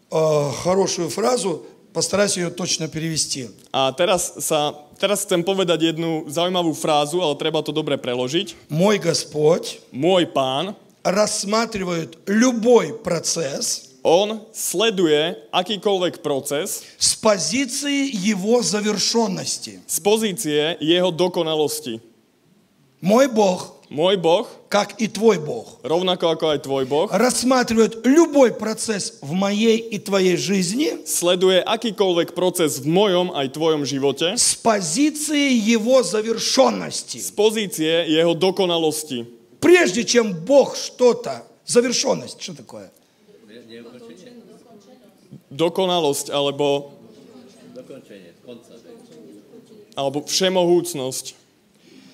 э, хорошую фразу, постараюсь ее точно перевести. A teraz, sa, teraz chcem povedať jednu zaujímavú frázu, ale treba to dobre preložiť. Мой Господь Môj pán, рассматривает любой процесс on sleduje akýkoľvek proces с позиции его завершенности. z pozície jeho dokonalosti. Мой Бог, Môj Boh, как и твой Бог, rovnako ako aj tvoj Boh, рассматривает любой процесс в моей и твоей жизни sleduje akýkoľvek proces v mojom aj tvojom živote с позиции его завершенности. pozície jeho dokonalosti. Прежде чем Бог что-то, завершенность, что такое? Dokonalosť alebo, alebo všemohúcnosť.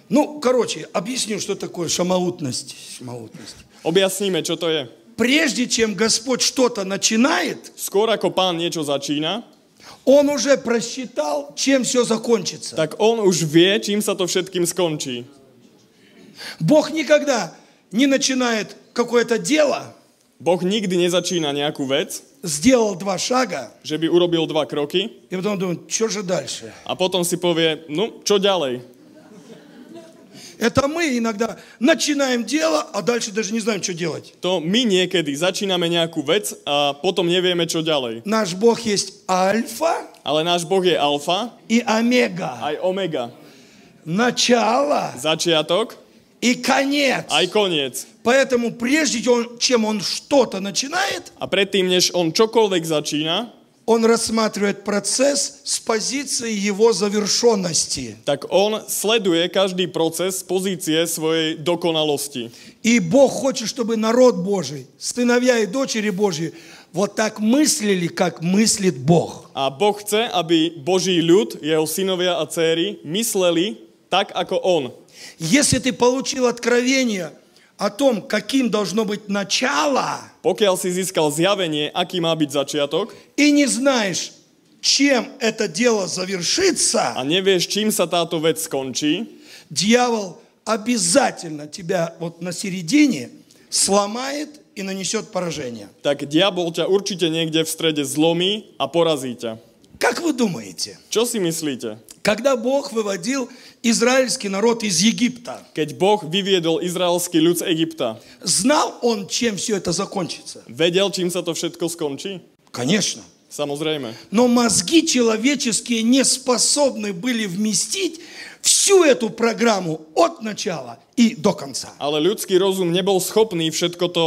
Ну, короче, объясню, что такое шамаутность. шамаутность. Objasníme, čo to je. Прежде чем Господь что-то начинает, Skôr ako pán niečo začína, Он уже просчитал, чем все закончится. tak on už vie, čím sa to všetkým skončí. Бог никогда не начинает какое-то дело, Boh nikdy nezačína nejakú vec, сделал два шага, že by urobil dva kroky и потом думает, что же дальше? a potom si povie, no čo ďalej? Это мы иногда начинаем дело, а дальше даже не знаем, что делать. To my niekedy začíname nejakú vec a potom nevieme, čo ďalej. Наш Бог есть альфа Ale náš Boh je alfa, и омега. aj omega. Начало Začiatok, и конец. aj koniec. Поэтому прежде чем он, чем он что-то начинает, A predtým, než on čokoľvek začína, он рассматривает процесс с позиции его завершенности. tak on sleduje každý proces z pozície svojej dokonalosti. И Бог хочет, чтобы народ Божий, сыновья и дочери Божьи, вот так мыслили, как мыслит Бог. A Boh chce, aby Boží ľud, jeho synovia a céry, mysleli tak, ako on. Если ты получил откровение о том, каким должно быть начало, Pokiaľ si získal zjavenie, aký má byť začiatok и не знаешь, чем это дело a завершится, nevieš, čím sa táto vec skončí, дьявол обязательно тебя вот на середине сломает и нанесет поражение. tak diabol ťa určite niekde v strede zlomí a porazí ťa. Как вы думаете, Čo si myslíte? когда Бог выводил израильский народ из Египта, Keď Boh vyviedol izraelský ľud z Egypta, знал он, чем все это закончится? vedel, čím sa to všetko skončí? Конечно. Samozrejme. Но мозги человеческие не способны были вместить всю эту программу от начала и до конца. Ale ľudský rozum nebol schopný všetko to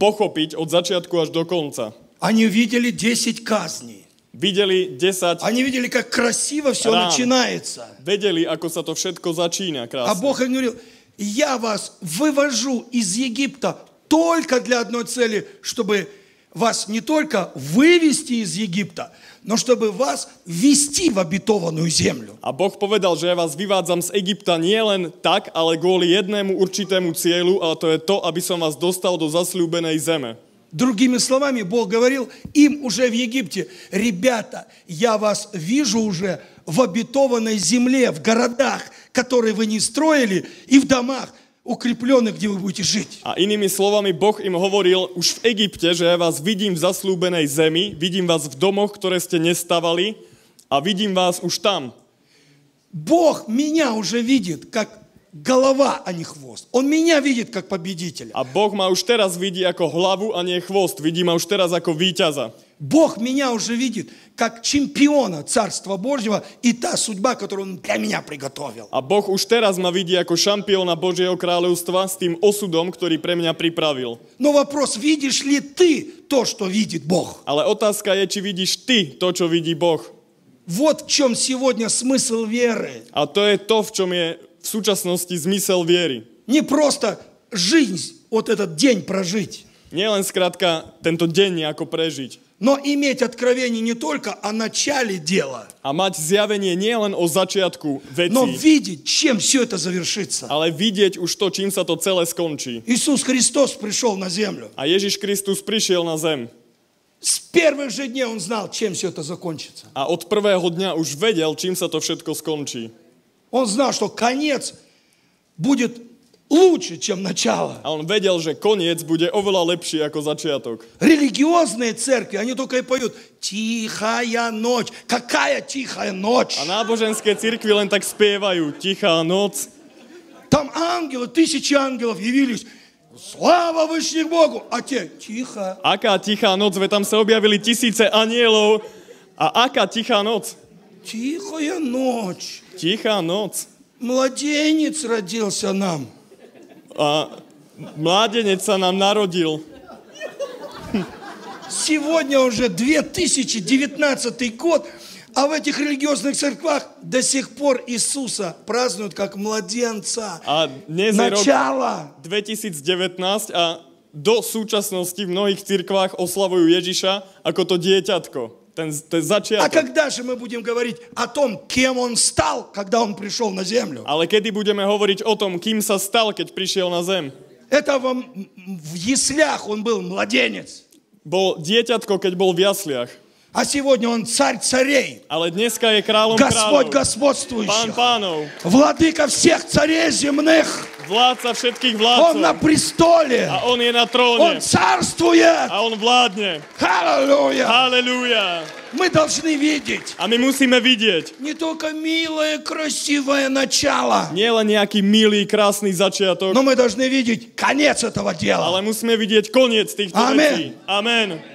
pochopiť od začiatku až do konca. Они видели 10 казней. Videli 10, Они видели, как красиво все Рам. начинается. vedeli, ako sa to všetko začína А krásne. Бог им говорил, я вас вывожу из Египта только для одной цели, чтобы вас не только вывести из Египта, но чтобы вас ввести в обетованную землю. A Boh povedal, že ja vás vyvádzam z Egypta nie len tak, ale kvôli jednému určitému cieľu, a to je to, aby som vás dostal do zasľúbenej zeme. Другими словами, Бог говорил им уже в Египте, ребята, я вас вижу уже в обетованной земле, в городах, которые вы не строили, и в домах. укрепленных, где вы будете жить. A inými slovami, Boh im hovoril už v Egypte, že ja vás vidím v zaslúbenej zemi, vidím vás v domoch, ktoré ste nestavali a vidím vás už tam. Бог меня уже видит как голова, а не хвост. Он меня видит как победителя. A Boh ma už teraz vidí ako hlavu a nie chvost. Vidí ma už teraz ako víťaza. Бог меня уже видит как чемпиона Царства Божьего и та судьба, которую Он для меня приготовил. A Boh už teraz ma vidí ako šampióna Božieho kráľovstva s tým osudom, ktorý pre mňa pripravil. Но вопрос, видишь ли ты то, что видит Бог? Ale otázka je, či vidíš ty to, čo vidí Boh. Вот в чем сегодня смысл веры. A to je to, v čom je v súčasnosti zmysel viery. Не просто жизнь, вот этот день прожить, Nie len skrátka tento deň nejako prežiť. но иметь откровение не только о начале дела, A mať zjavenie nie len o začiatku но veci, видеть, чем все это завершится. ale vidieť už to, čím sa to celé skončí. Иисус Христос пришел на землю. A Ježiš Kristus prišiel na zem С первых же дней Он знал, чем все это закончится. a od prvého dňa už vedel, čím sa to všetko skončí. Он знал, что конец будет лучше, чем начало. A on vedel, že koniec bude oveľa lepší ako začiatok. Религиозные церкви, они только и поют «Тихая ночь». Какая тихая ночь? A náboženské cirkvy len tak spievajú Tichá noc. Там ангелы, тысячи ангелов явились. Слава Вышних Богу! А те, тихо. Aká tichá noc, ve tam sa objavili tisíce anielov. A aká tichá noc? Тихая ночь. Tichá noc. Младенец родился нам. Mládenec sa nám narodil. Сегодня уже 2019 год, а в этих религиозных церквах до сих пор Иисуса празднуют как младенца. Rok Начало. 2019 a do súčasnosti v mnohých cirkvách oslavujú Ježiša ako to dieťatko. Ten, ten А začiatok. когда же мы будем говорить о том, кем он стал, когда он пришел на землю? Ale kedy budeme hovoriť o tom, kým sa stal, keď prišiel na zem? Это вам в яслях он был младенец. Bol dieťatko, keď bol v jasliach. А сегодня он царь царей, Ale dneska je kráľom Господь. Pán господствующих, pánov. владыка всех царей земных. Vládca všetkých Он на престоле, A on je na он tróne. царствует. A on vládne. Аллилуйя! Halelúja. Мы должны видеть A my musíme vidieť. не только милое, красивое начало, len nejaký milý, krásny začiatok, но мы должны видеть конец этого дела. ale musíme vidieť koniec týchto Amen. vecí.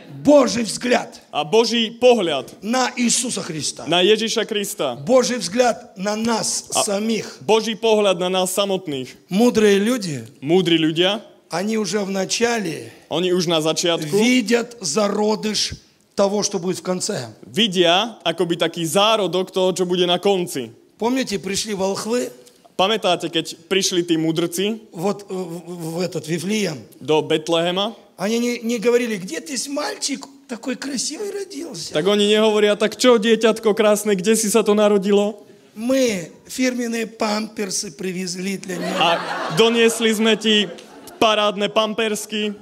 Amen. Божий взгляд A Boží pohľad на Иисуса Христа. na Ježiša Krista. Божий взгляд на нас самих. Boží pohľad na nás samotných. Мудрые люди, Múdri ľudia, они уже в начале oni už na začiatku видят зародыш того, что будет в конце. vidia akoby taký zárodok toho, čo bude na konci. Помните, пришли волхвы Pamätáte, keď prišli tí mudrci вот э, в, в этот Вифлеем? do Betlehema, Они не, не говорили, где ты мальчик такой красивый родился. tak oni nehovoria, tak čo, dieťatko krásne, kde si sa to narodilo? Мы фирменные памперсы привезли для него. A doniesli sme ti parádne pampersky.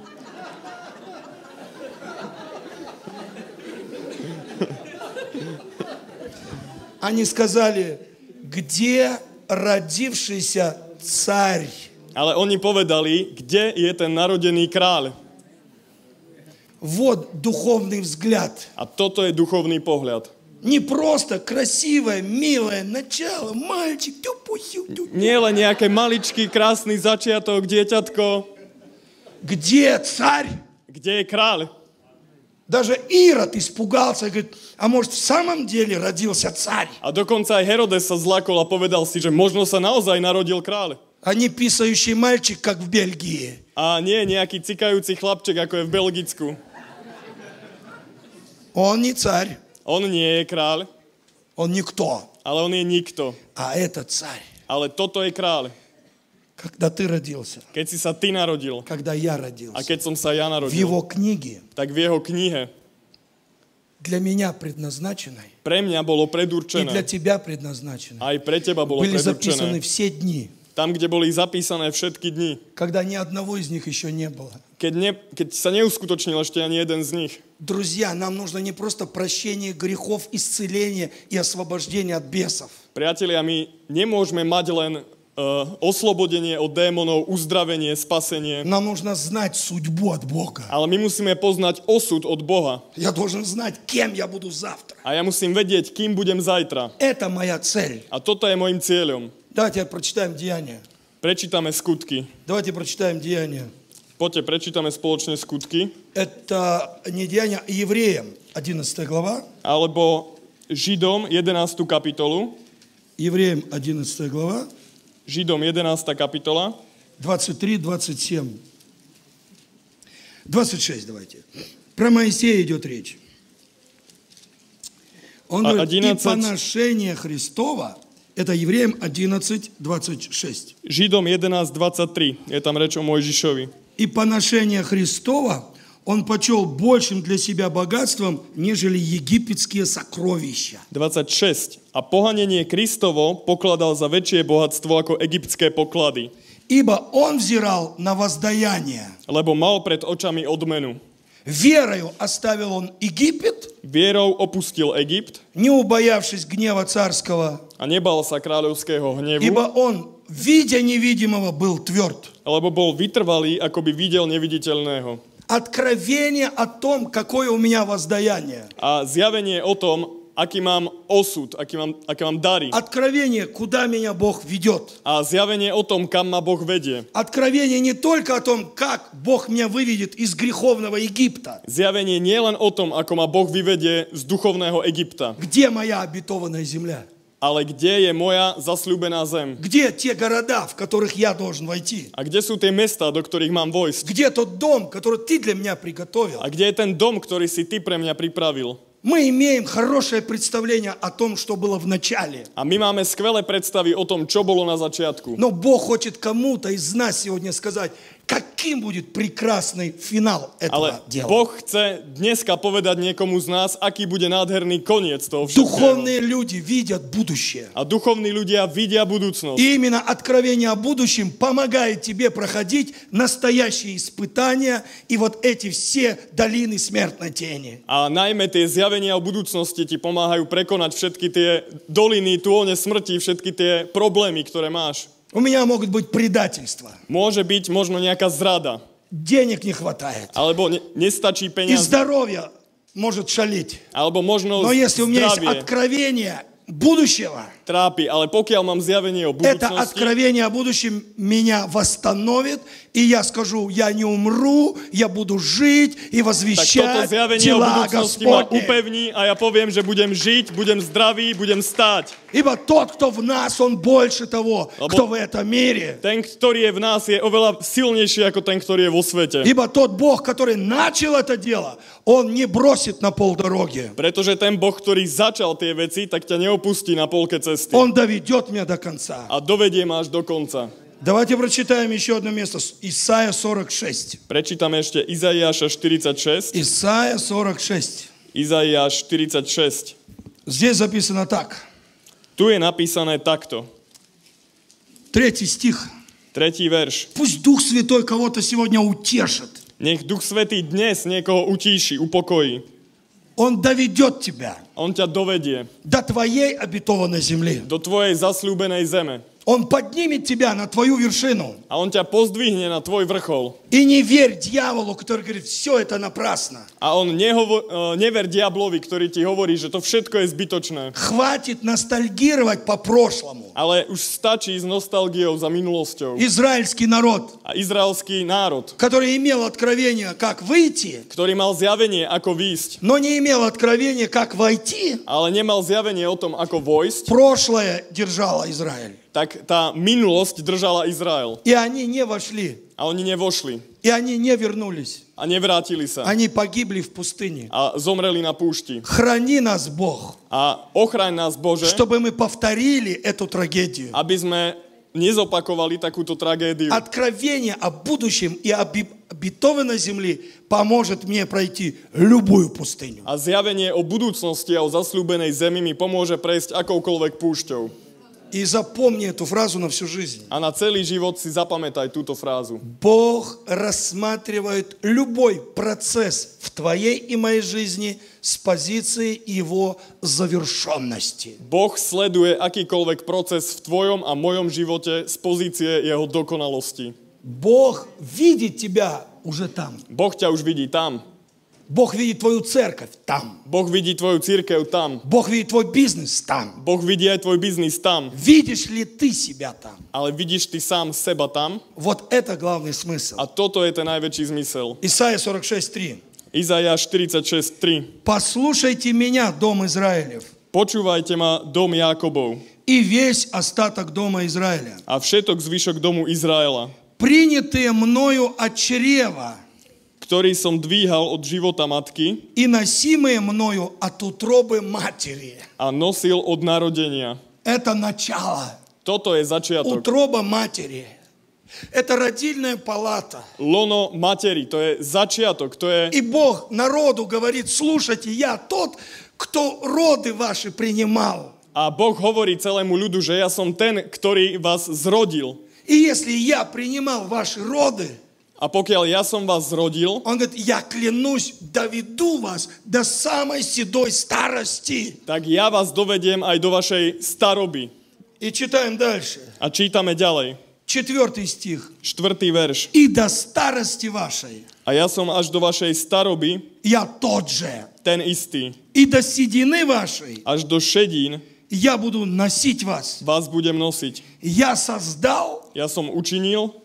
Они сказали, где родившийся царь? Ale oni povedali, kde je ten narodený kráľ. Вот духовный взгляд. A toto je duchovný pohľad. Не просто красивое, милое начало, мальчик. Nie len nejaké maličký, krásny začiatok, dieťatko. Где царь? Kde je kráľ? Даже Ирод испугался говорит, а может в самом деле родился царь? A dokonca aj Herodes sa zlakol a povedal si, že možno sa naozaj narodil kráľ. А не писающий мальчик, как в Бельгии. A nie nejaký cikajúci chlapček, ako je v Belgicku. Он не царь, nie je kráľ, он никто, ale on je nikto. а это царь. Ale toto je kráľ. Когда ты родился, Keď si sa ty narodil когда я родился, keď som sa ja в его книге tak v jeho knihe для меня предназначенной pre mňa bolo и для тебя предназначенной aj pre teba bolo были записаны все дни, Tam, kde boli zapísané všetky dni. когда ни одного из них еще не было. Keď, ne, keď sa neuskutočnil ešte ani jeden z nich. Друзья, нам нужно не просто прощение грехов, исцеление и освобождение от бесов. Priatelia, my nemôžeme mať len oslobodenie od démonov, uzdravenie, spasenie. Нам нужно знать судьбу от Бога. Ale my musíme poznať osud od Boha. Я должен знать, кем я буду завтра. A ja musím vedieť, kým budem zajtra. Это моя цель. A toto je môjim cieľom. Давайте прочитаем Деяния. Prečítame skutky. Давайте прочитаем Деяния. Poďte, prečítame spoločne skutky. Это не Деяния, Евреям, 11 глава. Alebo Židom 11. kapitolu. Евреям 11 глава, Židom 11. kapitola. 23, 27. 26 давайте. Про Моисея идет речь. Он А говорит, и 11. поношение Христова, это Евреям 11, 26. Židom 11.23. Je tam reč o Mojžišovi. И поношение Христова он почел большим для себя богатством, нежели египетские сокровища. 26. A pohanenie Kristovo pokladal za väčšie bohatstvo ako egyptské poklady, Ибо он взирал на воздаяние. lebo mal pred očami odmenu. Верою оставил он Египет, Vierou opustil Egypt не убоявшись гнева царского, a nebal sa kráľovského hnevu, ибо он, видя невидимого, был тверд. lebo bol vytrvalý, ako by videl neviditeľného. Откровение о том, какое у меня воздаяние. A zjavenie o tom, aký mám osud, aký mám, aké mám dary. Откровение, куда меня Бог ведет. A zjavenie o tom, kam ma Boh vedie. Откровение не только о том, как Бог меня выведет из греховного Египта. Zjavenie nie len o tom, ako ma Boh vyvedie z duchovného Egypta, Где моя обетованная земля? Ale kde je moja zasľúbená zem. Где те города, в которых я должен войти? A kde sú tie mesta, do ktorých mám vojsť? Где тот дом, который ты для меня приготовил? A kde je ten dom, ktorý si ty pre mňa pripravil? Мы имеем хорошее представление о том, что было в начале. A my máme skvelé predstavy o tom, čo bolo na začiatku. Но Бог хочет кому-то из нас сегодня сказать, каким будет прекрасный финал этого Ale дела. Boh chce dneska povedať niekomu z nás, aký bude nádherný koniec toho všetkého. Духовные люди видят будущее. A duchovní ľudia vidia budúcnosť. И именно откровение о будущем помогает тебе проходить настоящие испытания и вот эти все долины смертной тени. A najmä tie zjavenia o budúcnosti ti pomáhajú prekonať všetky tie doliny, túlne smrti, všetky tie problémy, ktoré máš. У меня могут быть предательства, Môže byť možno nejaká zrada, денег не хватает, alebo ne, nestačí и peniaze, здоровье может шалить. alebo možno Но если у меня есть откровение будущего, trápi, ale pokiaľ mám zjavenie o это budúcnosti, откровение о будущем меня восстановит, и я скажу, я не умру, я буду жить и tak toto возвещать zjavenie o дела budúcnosti ma Господни. upevní a ja poviem, že budem žiť, budem zdravý, budem stáť. Ибо тот, кто в нас, он больше того, Лабо- кто в этом мире. Ten, ktorý je v nás, je oveľa silnejší ako ten, ktorý je vo svete. Ибо тот Бог, который начал это дело, он не бросит на полдороги. Pretože ten Boh, ktorý začal tie veci, tak ťa neopustí na polke cesty. Он доведет меня до конца. A dovedie ma až do konca. Давайте прочитаем еще одно место. Исайя 46. Prečítame ešte Izaiáša 46. Исайя 46. Izaiáš 46. Здесь записано так. Tu je napísané takto. Третий стих. Tretí verš. Пусть Дух Святой кого-то сегодня утешит. Nech Duch Svetý dnes niekoho utíši, upokojí. Он доведет тебя On ťa dovedie до твоей обетованной земли. do tvojej zasľúbenej zeme. Он поднимет тебя на твою вершину. A on ťa pozdvihne na tvoj vrchol. И не верь дьяволу, который говорит, все это напрасно. A on nehovo- e, never diablovi, ktorý ti hovorí, že to všetko je zbytočné. Хватит ностальгировать по прошлому. Ale už stačí s nostalgiou za minulosťou. Израильский народ, A izraelský národ, который имел откровение, как выйти, ktorý mal zjavenie, ako výjsť, но не имел откровения, как войти, ale nemal zjavenie o tom, ako vojsť, прошлое держало Израиль. Tak tá minulosť držala Izrael. И они не вошли, A oni nevošli и они не вернулись. nevrátili sa. Они погибли в пустыне. A zomreli na púšti. Храни нас, Бог, A ochraň nás, Bože, чтобы мы повторили эту трагедию. aby sme nezopakovali takúto tragédiu. Откровение о будущем и об обетованной земле поможет мне пройти любую пустыню. Zjavenie o budúcnosti a o zasľúbenej zemi mi pomôže prejsť akoukoľvek púšťou. И запомни эту фразу на всю жизнь. A na celý život si zapamätaj túto frázu. Бог рассматривает любой процесс в твоей и моей жизни с позиции его завершенности. Boh sleduje akýkoľvek proces v tvojom a mojom živote z pozície jeho dokonalosti. Бог видит тебя уже там. Boh ťa už vidí tam. Бог видит твою церковь там. Boh vidí tvoju církev tam. Бог видит твой бизнес там. Vidí aj tvoj biznis tam. Видишь ли ты себя там? Ale vidíš ty sám seba tam? Вот это главный смысл. Toto je ten najväčší zmysel. Исайя 46.3. Izajáš 46.3. Послушайте меня, дом Израилев, Počúvajte ma, dom Jákobov и весь остаток дома Израиля, a všetok zvyšok domu Izraela, принятые мною от чрева ktorý som dvíhal od života matky и носимые мною от утробы матери. a nosil od narodenia. Это начало. Toto je začiatok. Утроба матери. Это родильная палата. Lono materi, to je začiatok, to je... И Бог народу говорит, слушайте, я тот, кто роды ваши принимал. A Boh hovorí celému ľudu, že ja som ten, ktorý vás zrodil. И если я принимал ваши роды, A pokiaľ ja som vás zrodil, он говорит, я клянусь, доведу вас до самой седой старости. tak ja vás dovediem aj do vašej staroby. И читаем дальше. A čítame ďalej. Четвертый стих. Štvrtý verš. И до старости вашей A ja som až do vašej staroby я тот же. ten istý. И до седины вашей Až do šedín я буду носить вас. vás budem nosiť. Я создал, Ja som učinil,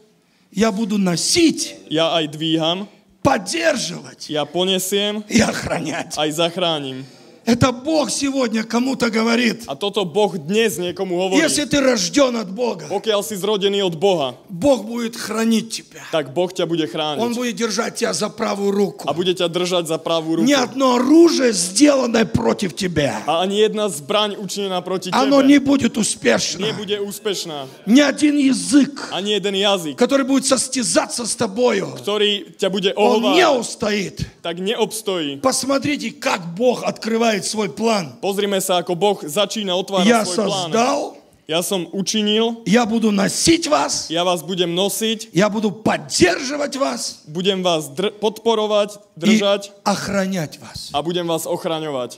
я буду носить, ja aj dvíham, поддерживать ja ponesiem, и охранять. aj zachránim. Это Бог сегодня кому-то говорит. A toto Boh dnes niekomu hovorí. Если ты рожден от Бога, Pokiaľ si zrodený od Boha, Бог будет хранить тебя. tak Boh ťa bude Он chrániť. будет держать тебя за правую руку. A bude ťa držať za pravú ruku. Ни одно оружие, сделанное против тебя, A ani jedna zbraň učinená proti оно tebe не будет успешно. nebude úspešná. Ни один язык, Ani jeden jazyk, который будет состязаться с тобою, ktorý ťa bude он не устоит. Tak neobstojí. Посмотрите, как Бог открывает свой план. Pozrime sa, ako Boh začína otvárať Я svoj plán. создал, Ja som učinil, я буду носить вас, ja vás budem nosiť, я буду поддерживать вас budem vás dr- podporovať, и držať охранять вас. a budem vás ochraňovať.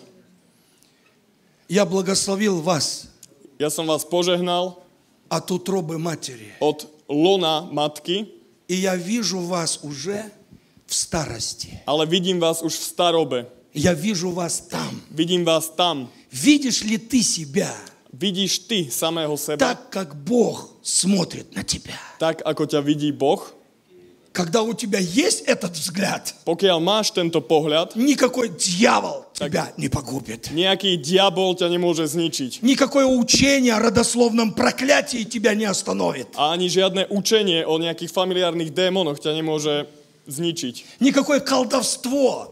Я благословил вас Ja som vás požehnal от утробы матери. od lona matky, И я вижу вас уже в старости. ale vidím vás už v starobe. Я вижу вас там. Vidím vás tam. Видишь ли ты себя Vidíš ty samého seba так, как Бог смотрит на тебя? tak, ako ťa vidí Boh. Когда у тебя есть этот взгляд, Pokiaľ máš tento pohľad, никакой дьявол тебя не погубит. nejaký diabol ťa nemôže zničiť. Никакое учение о родословном проклятии тебя не остановит. A ani žiadne učenie o nejakých familiárnych démonoch ťa nemôže zničiť. Никакое колдовство,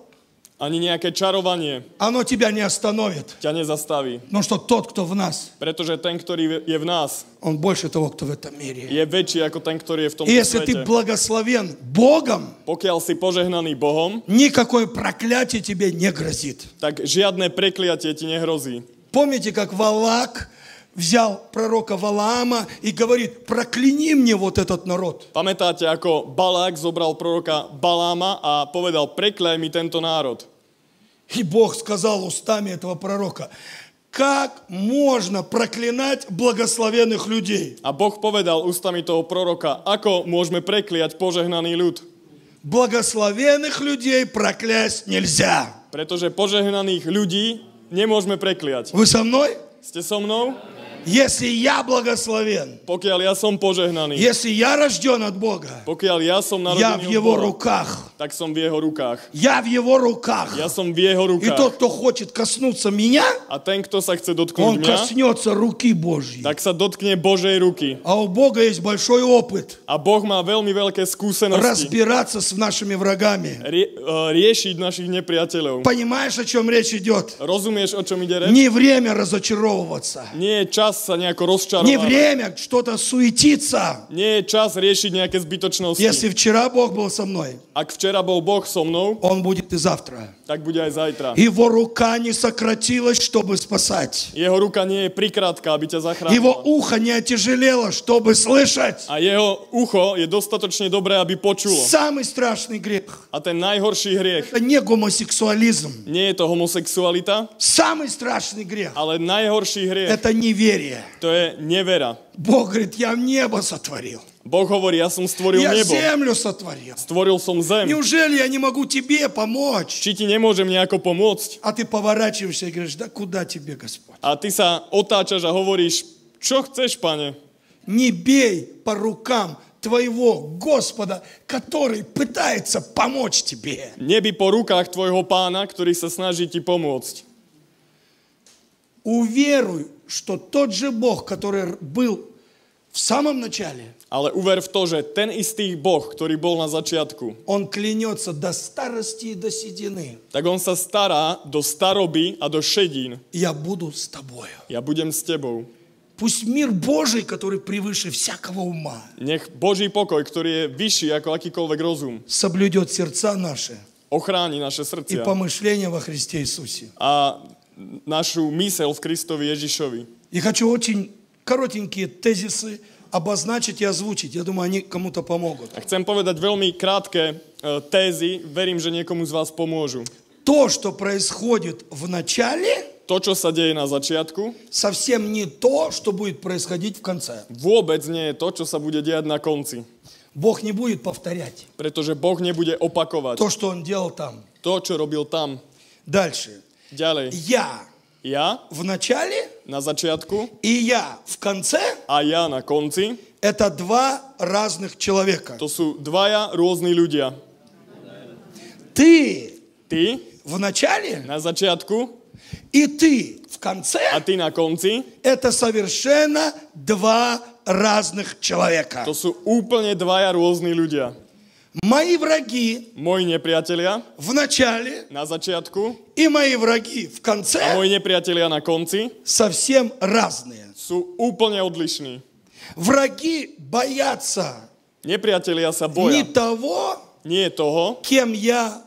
Ani nejaké čarovanie оно тебя не остановит. ťa nezastaví. Но что тот, кто в нас, Pretože ten, ktorý je v nás, он больше того, кто в этом мире. je väčší ako ten, ktorý je v tomto И если ты svete. благословен Богом, Pokiaľ si požehnaný Bohom, никакое проклятие тебе не грозит. tak žiadne prekliatie ti nehrozí. Помните, как Валак взял пророка Валаама и говорит, прокляни мне вот этот народ. Pamätáte, ako Balák zobral proroka Baláma a povedal, prekľaj mi tento národ. И Бог сказал устами этого пророка, как можно проклинать благословенных людей? A Boh povedal ústami toho proroka, ako môžeme prekliať požehnaný ľud. Благословенных людей проклясть нельзя. Pretože požehnaných ľudí nemôžeme prekliať. Вы со мной? Ste so mnou? Если я благословен, Pokiaľ ja som požehnaný, если я рожден от Бога, pokiaľ ja som я в narodený Его Boha, руках. tak som v jeho rukách. Я в Его руках. Ja som v jeho И тот, кто хочет коснуться меня, A ten, kto sa chce он dotknúť mňa, коснется руки Божьей. tak sa dotkne Božej ruky. А у Бога есть большой опыт A Boh má veľmi veľké skúsenosti разбираться с нашими врагами. rie, e, riešiť našich nepriateľov. Понимаешь, о чем речь идет? Rozumieš, o čom ide reč? Не время разочаровываться. Nie je čas čas sa nejako Не время что-то суетиться. Nie je čas riešiť nejaké zbytočnosti. Если вчера Бог был со мной, Ak včera bol Boh so mnou, Он будет и завтра. tak bude aj zajtra. Его рука не сократилась, чтобы спасать. Jeho ruka nie je prikrátka, aby ťa Его ухо не отяжелело, чтобы слышать. A jeho ucho je dostatočne dobré, aby počulo. Самый страшный грех A ten najhorší hriech – это не гомосексуализм. nie je to homosexualita, Самый страшный грех ale najhorší – hriech это неверие. To je nevera. Бог говорит, я небо сотворил. Boh hovorí, ja som stvoril Я nebo, землю сотворил. stvoril som zem. Неужели я не могу тебе помочь? Či ti nemôžem nejako pomôcť? А ты поворачиваешься и говоришь, да куда тебе, Господь? A ty sa otáčaš a hovoríš, čo chceš, pane? Не бей по рукам твоего Господа, который пытается помочь тебе. Neby po rukách tvojho pána, ktorý sa snaží ti pomôcť. Уверуй, что тот же Бог, который был в самом начале, Ale uver v to, že ten istý Boh, ktorý bol na začiatku, Он клянется до старости и до седины. tak on sa stará do staroby a do šedín. Я буду с тобою. Ja budem s tebou. Пусть мир Божий, который превыше всякого ума, Nech Boží pokoj, ktorý je vyšší ako akýkoľvek rozum, соблюдет сердца наши ochráni naše и srdcia помышления во Христе Иисусе. a našu mysel v Kristovi Ježišovi. И хочу очень коротенькие тезисы обозначить и озвучить. Я думаю, они кому-то помогут. A chcem povedať veľmi krátke e, tézy, verím, že niekomu z vás pomôžu. То, что происходит в начале, To, čo sa deje na začiatku, совсем не то, что будет происходить в конце. vôbec nie je to, čo sa bude diať na konci. Бог не будет повторять Pretože Boh nebude opakovať то, что Он делал там. to, čo robil tam. Дальше. Ďalej. Я Ja в начале na začiatku и я в конце a ja na konci, – это два разных человека. to sú dvaja rôzni ľudia. Ты Ty в начале na začiatku и ты в конце a ty na konci, – это совершенно два разных человека. to sú úplne dvaja rôzni ľudia. Мои враги Moji nepriatelia в начале na začiatku и мои враги в конце moji nepriatelia na konci совсем разные. sú úplne odlišní. Враги боятся Nepriatelia sa не того, nie toho, кем я,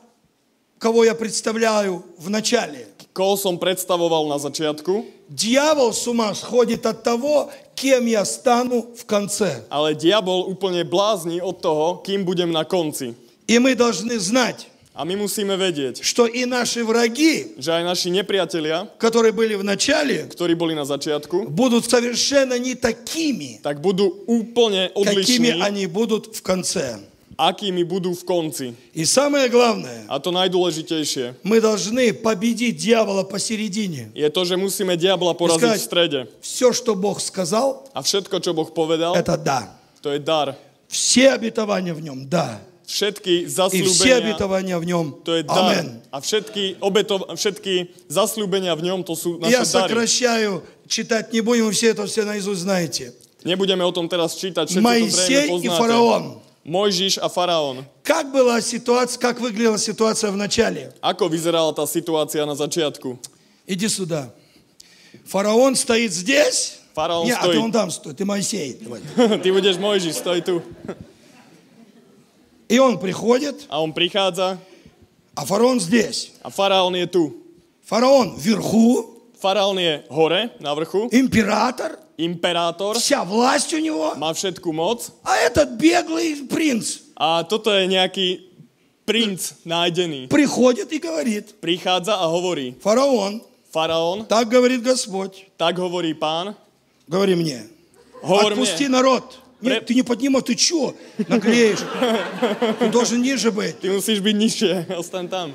кого я представляю в начале. koho som predstavoval na začiatku, Дьявол с ума сходит от того, кем я стану в конце. ale diabol úplne blázni od toho, kým budem na konci. И мы должны знать, A my musíme vedieť, что и наши враги, že aj naši nepriatelia, которые были в начале, ktorí boli na začiatku, будут совершенно не такими, tak budú úplne какими odlišní, они будут в конце. Akými budú v konci. И самое главное, A to najdôležitejšie мы должны победить дьявола посередине. je to, že musíme diabla poraziť v strede. Все, что Бог сказал, A všetko, čo Boh povedal, это да. to je dar. Все обетования в нем, да. Všetky И все zasľúbenia, обетования в нем, to je dar. амен. A všetky, obeto, všetky zasľúbenia v ňom, to sú Я naše dary. сокращаю, читать не будем, вы все это все наизусть знаете. Nebudeme o tom teraz čítať, všetci to Моисей zrejme и фараон. Mojžiš a faraón. Как была ситуация, как выглядела ситуация в начале? Ako vyzerala tá situácia na začiatku? Иди сюда. Фараон стоит здесь. Фараон Не, а ты стоит. он там стой, ты Моисей. Давай. Ty budeš Mojžiš, stoj tu. И он приходит, A on prichádza а фараон здесь. a faraón je tu. Фараон вверху, Faraón je hore, na vrchu, император, imperátor, вся власть у него, má všetku moc а этот беглый принц a toto je nejaký princ nájdený. приходит и говорит, Prichádza a hovorí, фараон, faraón, так говорит Господь, tak hovorí pán, говори мне, hovor отпусти mne, народ. Пре- Нет, ты не поднимай, ты что, наглеешь? Ты должен ниже быть. ty musíš byť nižšie, ostaň tam.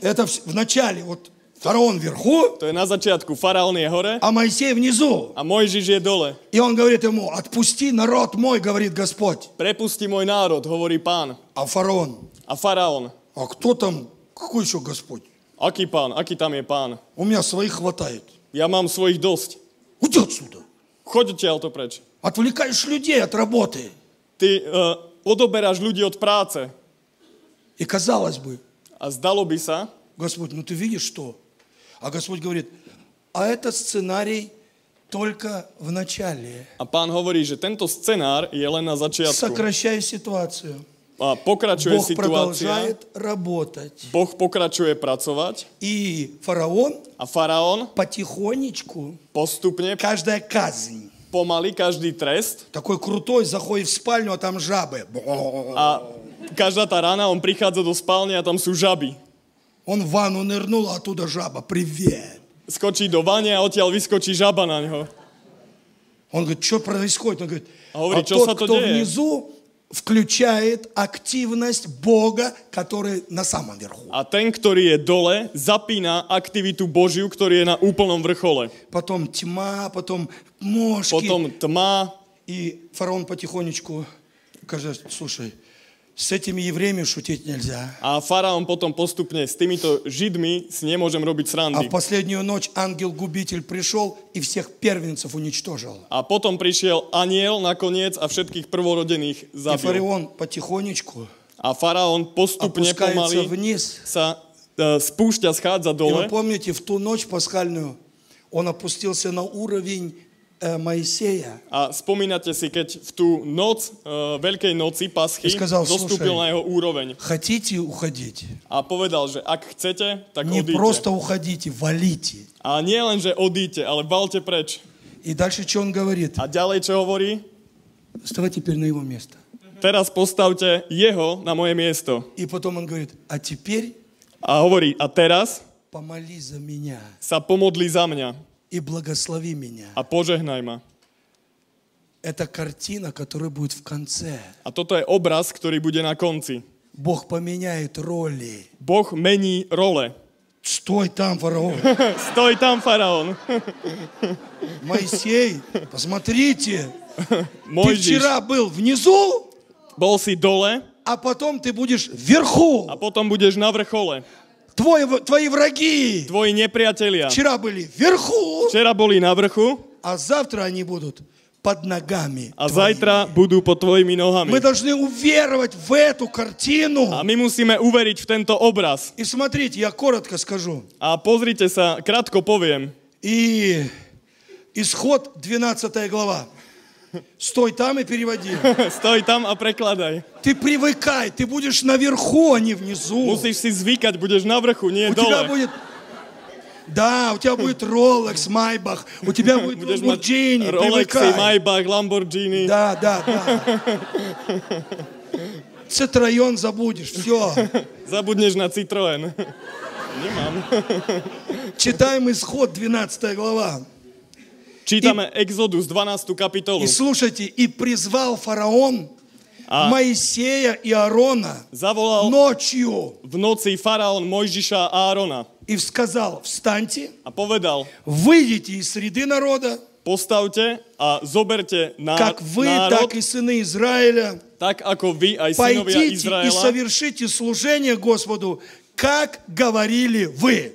Это в в начале, вот фараон вверху, To je na začiatku, faraón je hore а Моисей внизу. a Mojžiš je dole. И он говорит ему, отпусти народ мой, говорит Господь. Prepusti môj národ, hovorí pán. А фараон, A faraón, а кто там, какой еще Господь? aký pán, aký tam je pán? У меня своих хватает. Ja mám svojich dosť. Уйди отсюда. Choď odtiaľto preč. Отвлекаешь людей от работы. Ty uh, odoberáš ľudí od práce. И казалось бы, A zdalo by sa, Господь, ну ты видишь что? А Господь говорит, а это сценарий только в начале. A pán hovorí, že tento scenár je len na začiatku. Сокращай ситуацию. A pokračuje Бог situácia. продолжает работать. Boh pokračuje pracovať И фараон a faraón потихонечку, postupne, каждая казнь, pomaly každý trest такой крутой, заходит в спальню, а там жабы. a každá tá rána on prichádza do spálne a tam sú žaby. Он в ванну нырнул, а оттуда жаба. Привет. Skočí do vane a odtiaľ vyskočí žaba na ňo. Он говорит, что происходит? Он говорит, А говорит, а «Чё са тот, то кто деє?» внизу, включает активность Бога, который на самом верху. A ten, ktorý je dole, zapína aktivitu Božiu, ktorý je na úplnom vrchole. Потом тьма, потом мошки. Potom tma И фараон потихонечку скажет, слушай, с этими евреями шутить нельзя. a faraón potom postupne s týmito židmi si nemôžem robiť А srandy. в последнюю ночь ангел-губитель пришел и всех первенцев уничтожил. A potom prišiel aniel nakoniec a všetkých prvorodených И zabil. фараон потихонечку A faraón postupne pomaly вниз. sa e, spúšťa, schádza И вы dole. помните, в ту ночь пасхальную он опустился на уровень э, Моисея. A spomínate si, keď v tú noc, e, Veľkej noci, Paschy, Ty сказал, zostúpil «Слушай». na jeho úroveň. Хотите уходить? A povedal, že ak chcete, tak Не odíďte. просто уходите, валите. A nie len, že odíďte, ale valte preč. И дальше что он говорит? A ďalej, čo hovorí? Вставай теперь на его место. Teraz postavte jeho na moje miesto. И потом он говорит, а теперь A hovorí, a teraz помолись за меня sa pomodli za mňa И благослови меня. a požehnaj ma. Это картина, которая будет в конце. A toto je obraz, ktorý bude na konci. Бог поменяет роли. Boh mení role. Стой там, фараон. Stoj tam, faraón. Моисей, посмотрите. Ты вчера был внизу, bol si dole а потом ты будешь вверху. a potom budeš na vrchole. Твой, твои враги Tvoji nepriatelia вчера были вверху, včera boli na vrchu а завтра они будут под ногами. a твоими. zajtra budú pod tvojimi nohami. Мы должны уверовать в эту картину. A my musíme uveriť v tento obraz. И смотрите, я коротко скажу. A pozrite sa, krátko poviem. И исход 12 глава. Стой там и переводи. Stoj tam a prekladaj. Ты привыкай, ты будешь наверху, а не внизу. Zvykať, budeš na vrchu, nie У тебя dole. будет... Да, у тебя будет Rolex, Майбах, у тебя будет mať Lamborghini, привыкай. Maybach, Lamborghini. Да, да, да. Цитроен забудешь, все. Zabudneš na Citroen. Nemám. Читаем исход 12 глава. Čítame Exodus 12. kapitolu. И слушайте, и призвал фараон А. Моисея и Аарона Zavolal ночью noci faraón Mojžiša a Árona и сказал, встаньте, a povedal, выйдите из среды народа, postavte a zoberte ná, как вы, národ, так и сыны Израиля, tak ako vy aj synovia пойдите и совершите служение Господу, как говорили вы.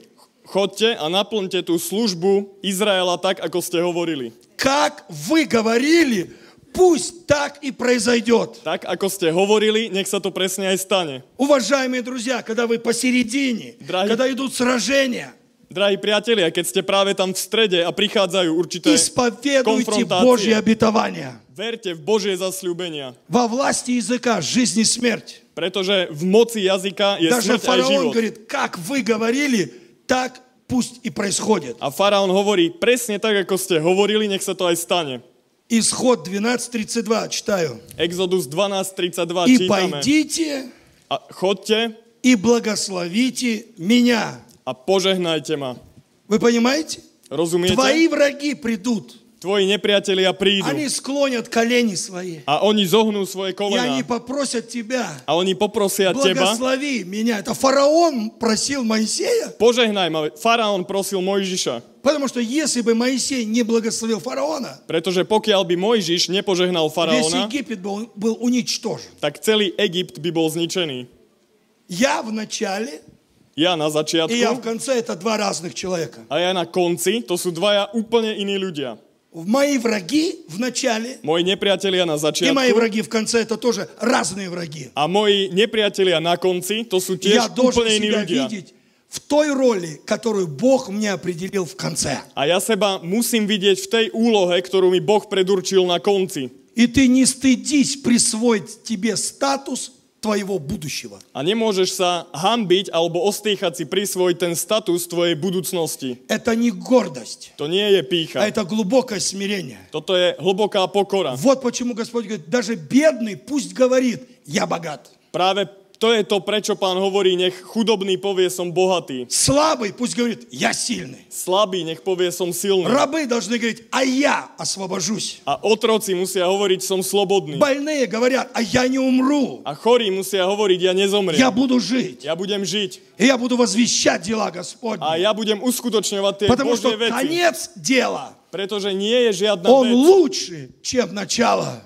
Chodte a naplňte tú službu Izraela tak, ako ste hovorili. Как вы говорили, пусть так и произойдет. Tak, ako ste hovorili, nech sa to presne aj stane. Уважаемые друзья, когда вы посередине, Дорогие- когда идут сражения, Drahí priatelia, keď ste práve tam v strede a prichádzajú určité исповедуйте Божьи konfrontácie, обетования. verte v Božie zasľúbenia. Во власти языка жизнь и смерть. Pretože v moci jazyka je Даже smrť aj фараон život. говорит, как вы говорили, так пусть и происходит. A faraón hovorí, presne tak, ako ste hovorili, nech sa to aj stane. Исход 12.32 читаю. Exodus 12.32 И čítame. пойдите A chodte и благословите меня. a požehnajte ma. Вы понимаете? Rozumiete? Твои враги придут. Tvoji nepriatelia prídu Они склонят колени свои. a oni zohnú svoje И kolena они попросят тебя. a oni poprosia teba, Благослови меня. Это фараон просил Моисея. ma. Faraón prosil Mojžiša, Потому что если бы Моисей не благословил фараона, pretože pokiaľ by Mojžiš nepožehnal весь faraóna, Египет был, был уничтожен. tak celý Egypt by bol zničený. Я в начале Ja na и я в конце это два разных человека. a ja na konci, to sú dvaja úplne iní ľudia. Мои враги в начале Moji nepriatelia na и мои začiatku враги в конце это тоже разные враги. a moji nepriatelia na konci, to sú Я должен себя ľudia. видеть в той роли, которую Бог мне определил в конце. A ja seba musím vidieť v tej úlohe, ktorú mi Boh predurčil na konci. И ты не стыдись присвоить тебе статус твоего будущего. A nemôžeš sa hambiť alebo ostýchať si prisvojiť ten status tvojej budúcnosti. Это не гордость, To nie je а pícha. это глубокое смирение. Toto je hlboká pokora. Вот почему Господь говорит, даже бедный пусть говорит, я богат. Práve to je to, prečo pán hovorí, nech chudobný povie som bohatý. Слабый пусть говорит, я сильный. Slabý nech povie som silný. Рабы должны говорить, а я освобожусь. A otroci musia hovoriť som slobodný. Больные говорят, а я не умру. A chorí musia hovoriť, ja nezomriem. Я буду жить. Ja budem žiť. И я буду возвещать дела A Господни. ja budem uskutočňovať tie Потому что Božie veci. конец дела, Pretože nie je žiadna он vec, лучше, чем начало.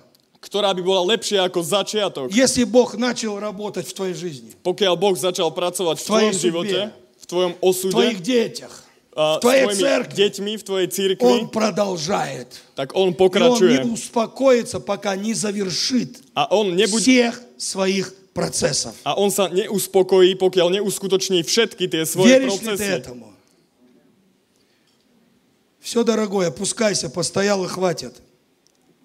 Ktorá by bola lepšia ako začiatok. Если Бог начал работать в твоей жизни, Pokiaľ Boh začal pracovať v tvojom živote, судьбе, v tvojom в osude, твоих детях, a s v tvojej tvojimi церкви, deťmi, v tvojej církvi, Он продолжает. tak on И он не успокоится, пока не завершит A on, nebude, всех своих процессов. a on sa neuspokojí, pokiaľ neuskutoční všetky tie svoje Веришь ли ты этому? Все, дорогой, опускайся, постоял и хватит.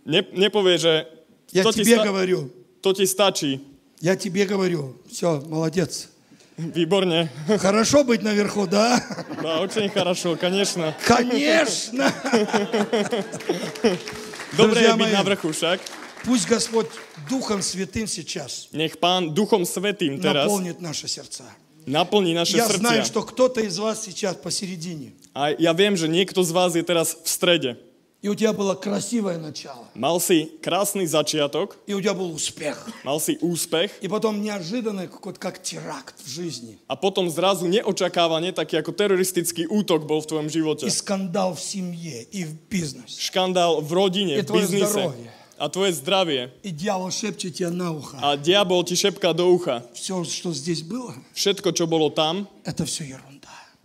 Ne, nepovie, že Я to ti, тебе sta- говорю, to ti stačí. я тебе говорю. Все, молодец. Výborne. Хорошо быть наверху, да? Да, очень хорошо, конечно. Конечно. Мои, na vrchu však. пусть Господь Духом Святым сейчас Pán Duchom Svetým teraz наполнит наши сердца. naplní naše Я знаю, srdcia. что кто-то из вас сейчас посередине. A ja viem, že niekto z vás je teraz v strede. И у тебя было красивое начало. Mal si krásny začiatok, И у тебя был успех. mal si úspech И потом неожиданно какой-то как теракт в жизни. a potom zrazu neočakávane taký ako teroristický útok bol v tvojom živote. И скандал в семье, и в бизнесе. Škandál v rodine, Je v biznise zdravie. a tvoje zdravie. И дьявол шепчет тебе на ухо. A diabol ti šepká do ucha. Все, что здесь было, Všetko, čo bolo tam, это все ерунда.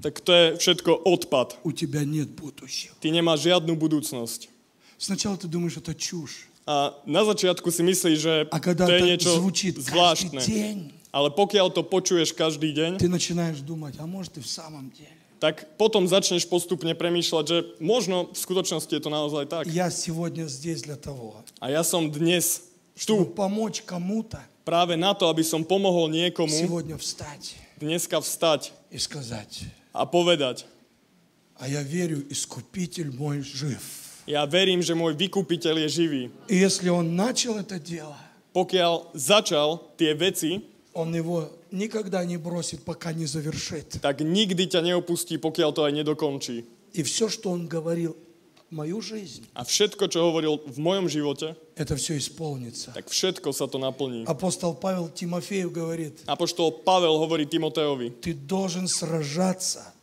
tak to je všetko odpad. У тебя нет будущего. Ty nemáš žiadnu budúcnosť. Сначала ты думаешь, это чушь. A na začiatku si myslíš, že А когда to je это niečo звучит каждый zvláštne. день, Ale pokiaľ to počuješ každý deň, ты начинаешь думать, а может и в самом деле. tak potom začneš postupne premýšľať, že možno v skutočnosti je to naozaj tak. Я сегодня здесь для того, A ja som dnes чтобы tu помочь кому-то práve na to, aby som pomohol niekomu сегодня встать dneska vstať и сказать, a povedať, а я верю, Искупитель мой жив. ja verím, že môj vykupiteľ je živý. И если он начал это дело, Pokiaľ začal tie veci, он его никогда не бросит, пока не завершит. tak nikdy ťa neopustí, pokiaľ to aj nedokončí. И все, что он говорил в мою жизнь, A všetko, čo hovoril v mojom živote, это все исполнится. tak všetko sa to naplní. Апостол Павел Тимофею говорит, Apoštol Pavel hovorí Timoteovi, ты должен сражаться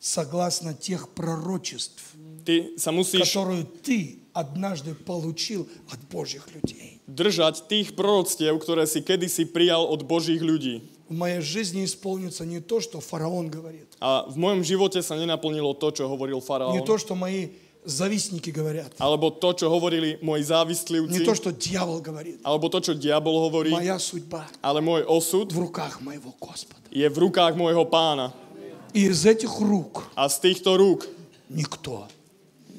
согласно тех пророчеств, ty sa musíš которые ты однажды получил от Божьих людей. držať tých proroctiev, ktoré si kedysi prijal od Božích ľudí. В моей жизни исполнится не то, что фараон говорит, A v mojom živote sa nenaplnilo to, čo hovoril не то, что мои завистники говорят, alebo to, čo hovorili moji не závistlivci, то, что дьявол говорит. alebo to, čo diabol hovorí, Моя судьба ale môj osud в руках моего Господа. je v rukách môjho pána. И из этих рук A z týchto rúk никто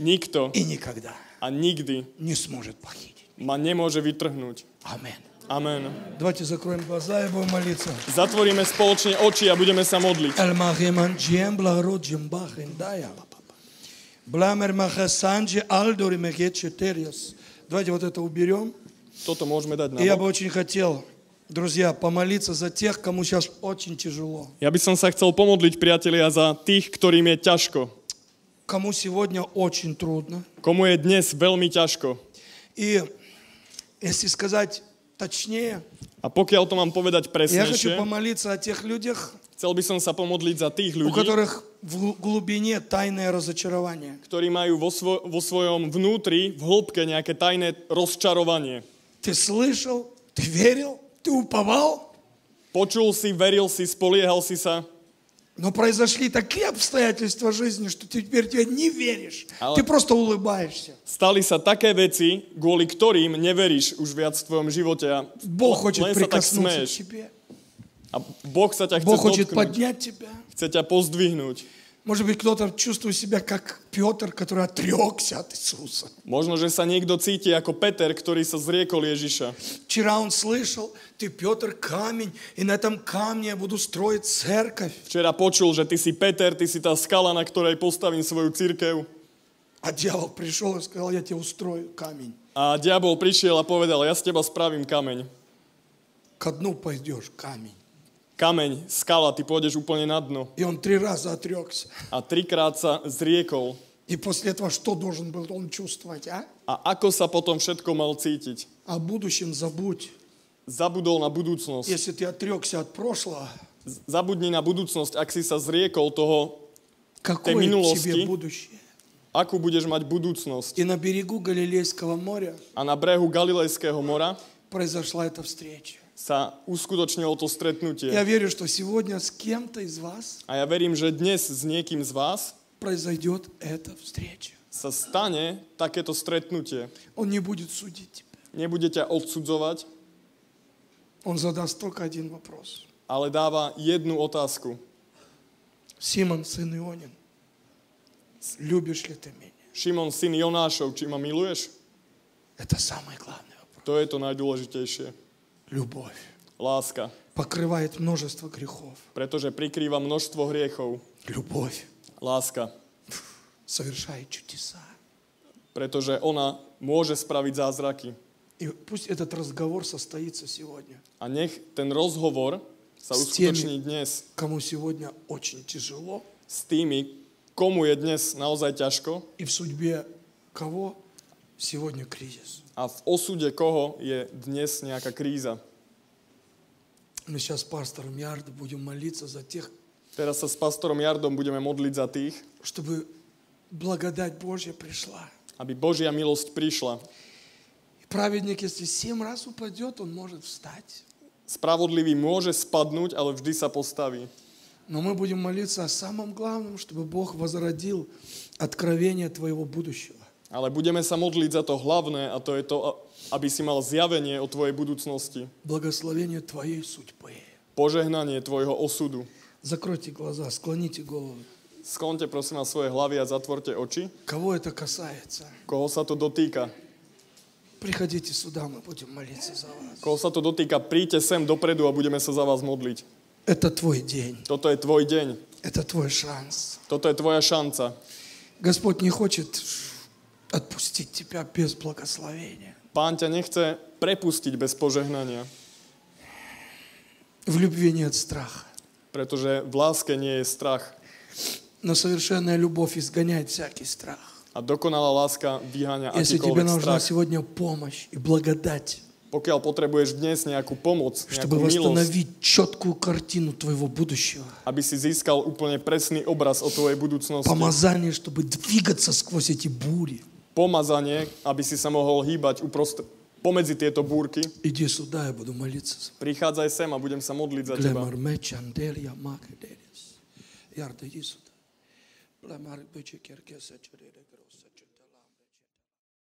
nikto и никогда a nikdy не сможет похитить. ma nemôže vytrhnúť. Амин. Amen. Давайте закроем глаза и будем молиться. Zatvoríme spoločne oči a budeme sa modliť. Эльмахиман Бламер махасанджи альдори мехет четыриас. Давайте вот это уберем. Môžeme dať na И я бы очень хотел, друзья, помолиться за тех, кому сейчас очень тяжело. Ja by som sa chcel pomodliť, priatelia, za tých, ktorým je ťažko. Кому сегодня очень трудно. Komu je dnes veľmi ťažko. И если сказать точнее, A pokiaľ to mám povedať я хочу помолиться о тех людях, chcel by som sa pomodliť za tých у ľudí, которых в глубине тайное разочарование. ktorí majú vo, svo- vo svojom vnútri, v hĺbke nejaké tajné rozčarovanie. Ты слышал, ты верил, ты уповал, Počul si, veril si, spoliehal si sa, но произошли такие обстоятельства жизни, что ты теперь тебе не веришь. Ale- Ты просто улыбаешься. stali sa také veci, kvôli ktorým neveríš už viac v tvojom živote a Бог хочет len sa tak прикоснуться к smeješ. тебе. Boh sa ťa chce Бог хочет поднять тебя. Chce ťa pozdvihnúť. Может быть, кто-то чувствует себя как Петр, который отрекся от Иисуса. Že sa niekto cíti ako Peter, ktorý sa zriekol Ježiša. Вчера он слышал, ты Петр камень, и на этом камне я буду строить церковь. Včera počul, že ty si Peter, ty si tá skala, na ktorej postavím svoju církev. А дьявол пришел и сказал, я тебе устрою камень. A diabol prišiel a povedal, ja z teba spravím kameň. Ко дну пойдешь, камень. Kameň, skala, ty pôjdeš úplne na dno. И он три раза отрекся. A trikrát sa zriekol. И после этого что должен был он чувствовать, а? A ako sa potom všetko mal cítiť? О будущем забудь. Zabudol na budúcnosť. Если ты отрекся от прошлого, Z- Zabudni na budúcnosť, ak si sa zriekol toho, какое минулости. тебе будущее? akú budeš mať budúcnosť. И на берегу Галилейского моря A na brehu Galilejského mora произошла эта встреча. sa uskutočnilo to stretnutie. Я верю, что сегодня с кем-то из вас A ja verím, že dnes s niekým z vás произойдет эта встреча. sa stane takéto stretnutie. Он не будет судить тебя. Nebude ťa odsudzovať, Он задаст только один вопрос. ale dáva jednu otázku. Симон, сын Ионин, любишь ли ты меня? Šimon, syn Jonášov, či ma miluješ? Это самый главный вопрос. To je to najdôležitejšie. Любовь Láska. покрывает множество грехов. Pretože prikrýva množstvo hriechov. Любовь Láska. совершает чудеса. Pretože ona môže spraviť zázraky. И пусть этот разговор состоится сегодня. A nech ten rozhovor sa uskutoční dnes Кому сегодня очень тяжело, s tými, komu je dnes naozaj ťažko и в судьбе кого сегодня кризис. A v osude koho je dnes nejaká kríza. Мы сейчас с пастором Ярдо будем молиться за тех, Teraz sa s pastorom Jardom budeme modliť za tých, чтобы благодать Божья пришла. aby Božia milosť prišla. Праведник, если семь раз упадет, он может встать. Spravodlivý môže spadnúť, ale vždy sa postaví. Но мы будем молиться о самом главном, чтобы Бог возродил откровение твоего будущего. Ale budeme sa modliť za to hlavné a to je to, a- aby si mal zjavenie o tvojej budúcnosti. Благословение твоей судьбы. Požehnanie tvojho osudu. Закройте глаза, склоните голову. Sklonte prosím vás svoje hlavy a zatvorte oči. Кого это касается? Koho sa to dotýka? Приходите сюда, мы будем молиться за вас. Koho sa to dotýka, príďte sem dopredu a budeme sa za vás modliť. Это твой день, Toto je tvoj deň. это твой шанс. Toto je tvoja šanca. Господь не хочет отпустить тебя без благословения. Pán ťa nechce prepustiť bez požehnania, В любви нет страха, pretože v láske nie je strach. но совершенная любовь изгоняет всякий страх. A dokonalá láska vyháňa Если тебе нужна strach. сегодня помощь и благодать, Pokiaľ potrebuješ dnes nejakú pomoc, чтобы nejakú milosť, восстановить четкую картину твоего будущего, aby si získal úplne presný obraz o tvojej budúcnosti. помазание, чтобы двигаться сквозь эти бури, Pomazanie, aby si sa mohol hýbať uprost- pomedzi tieto búrky. иди сюда, я буду молиться. за Prichádzaj sem a budem sa modliť za teba. Глемар меч, анделья, македерис. Ярда, иди сюда. Глемар бече керкеса черере гроса.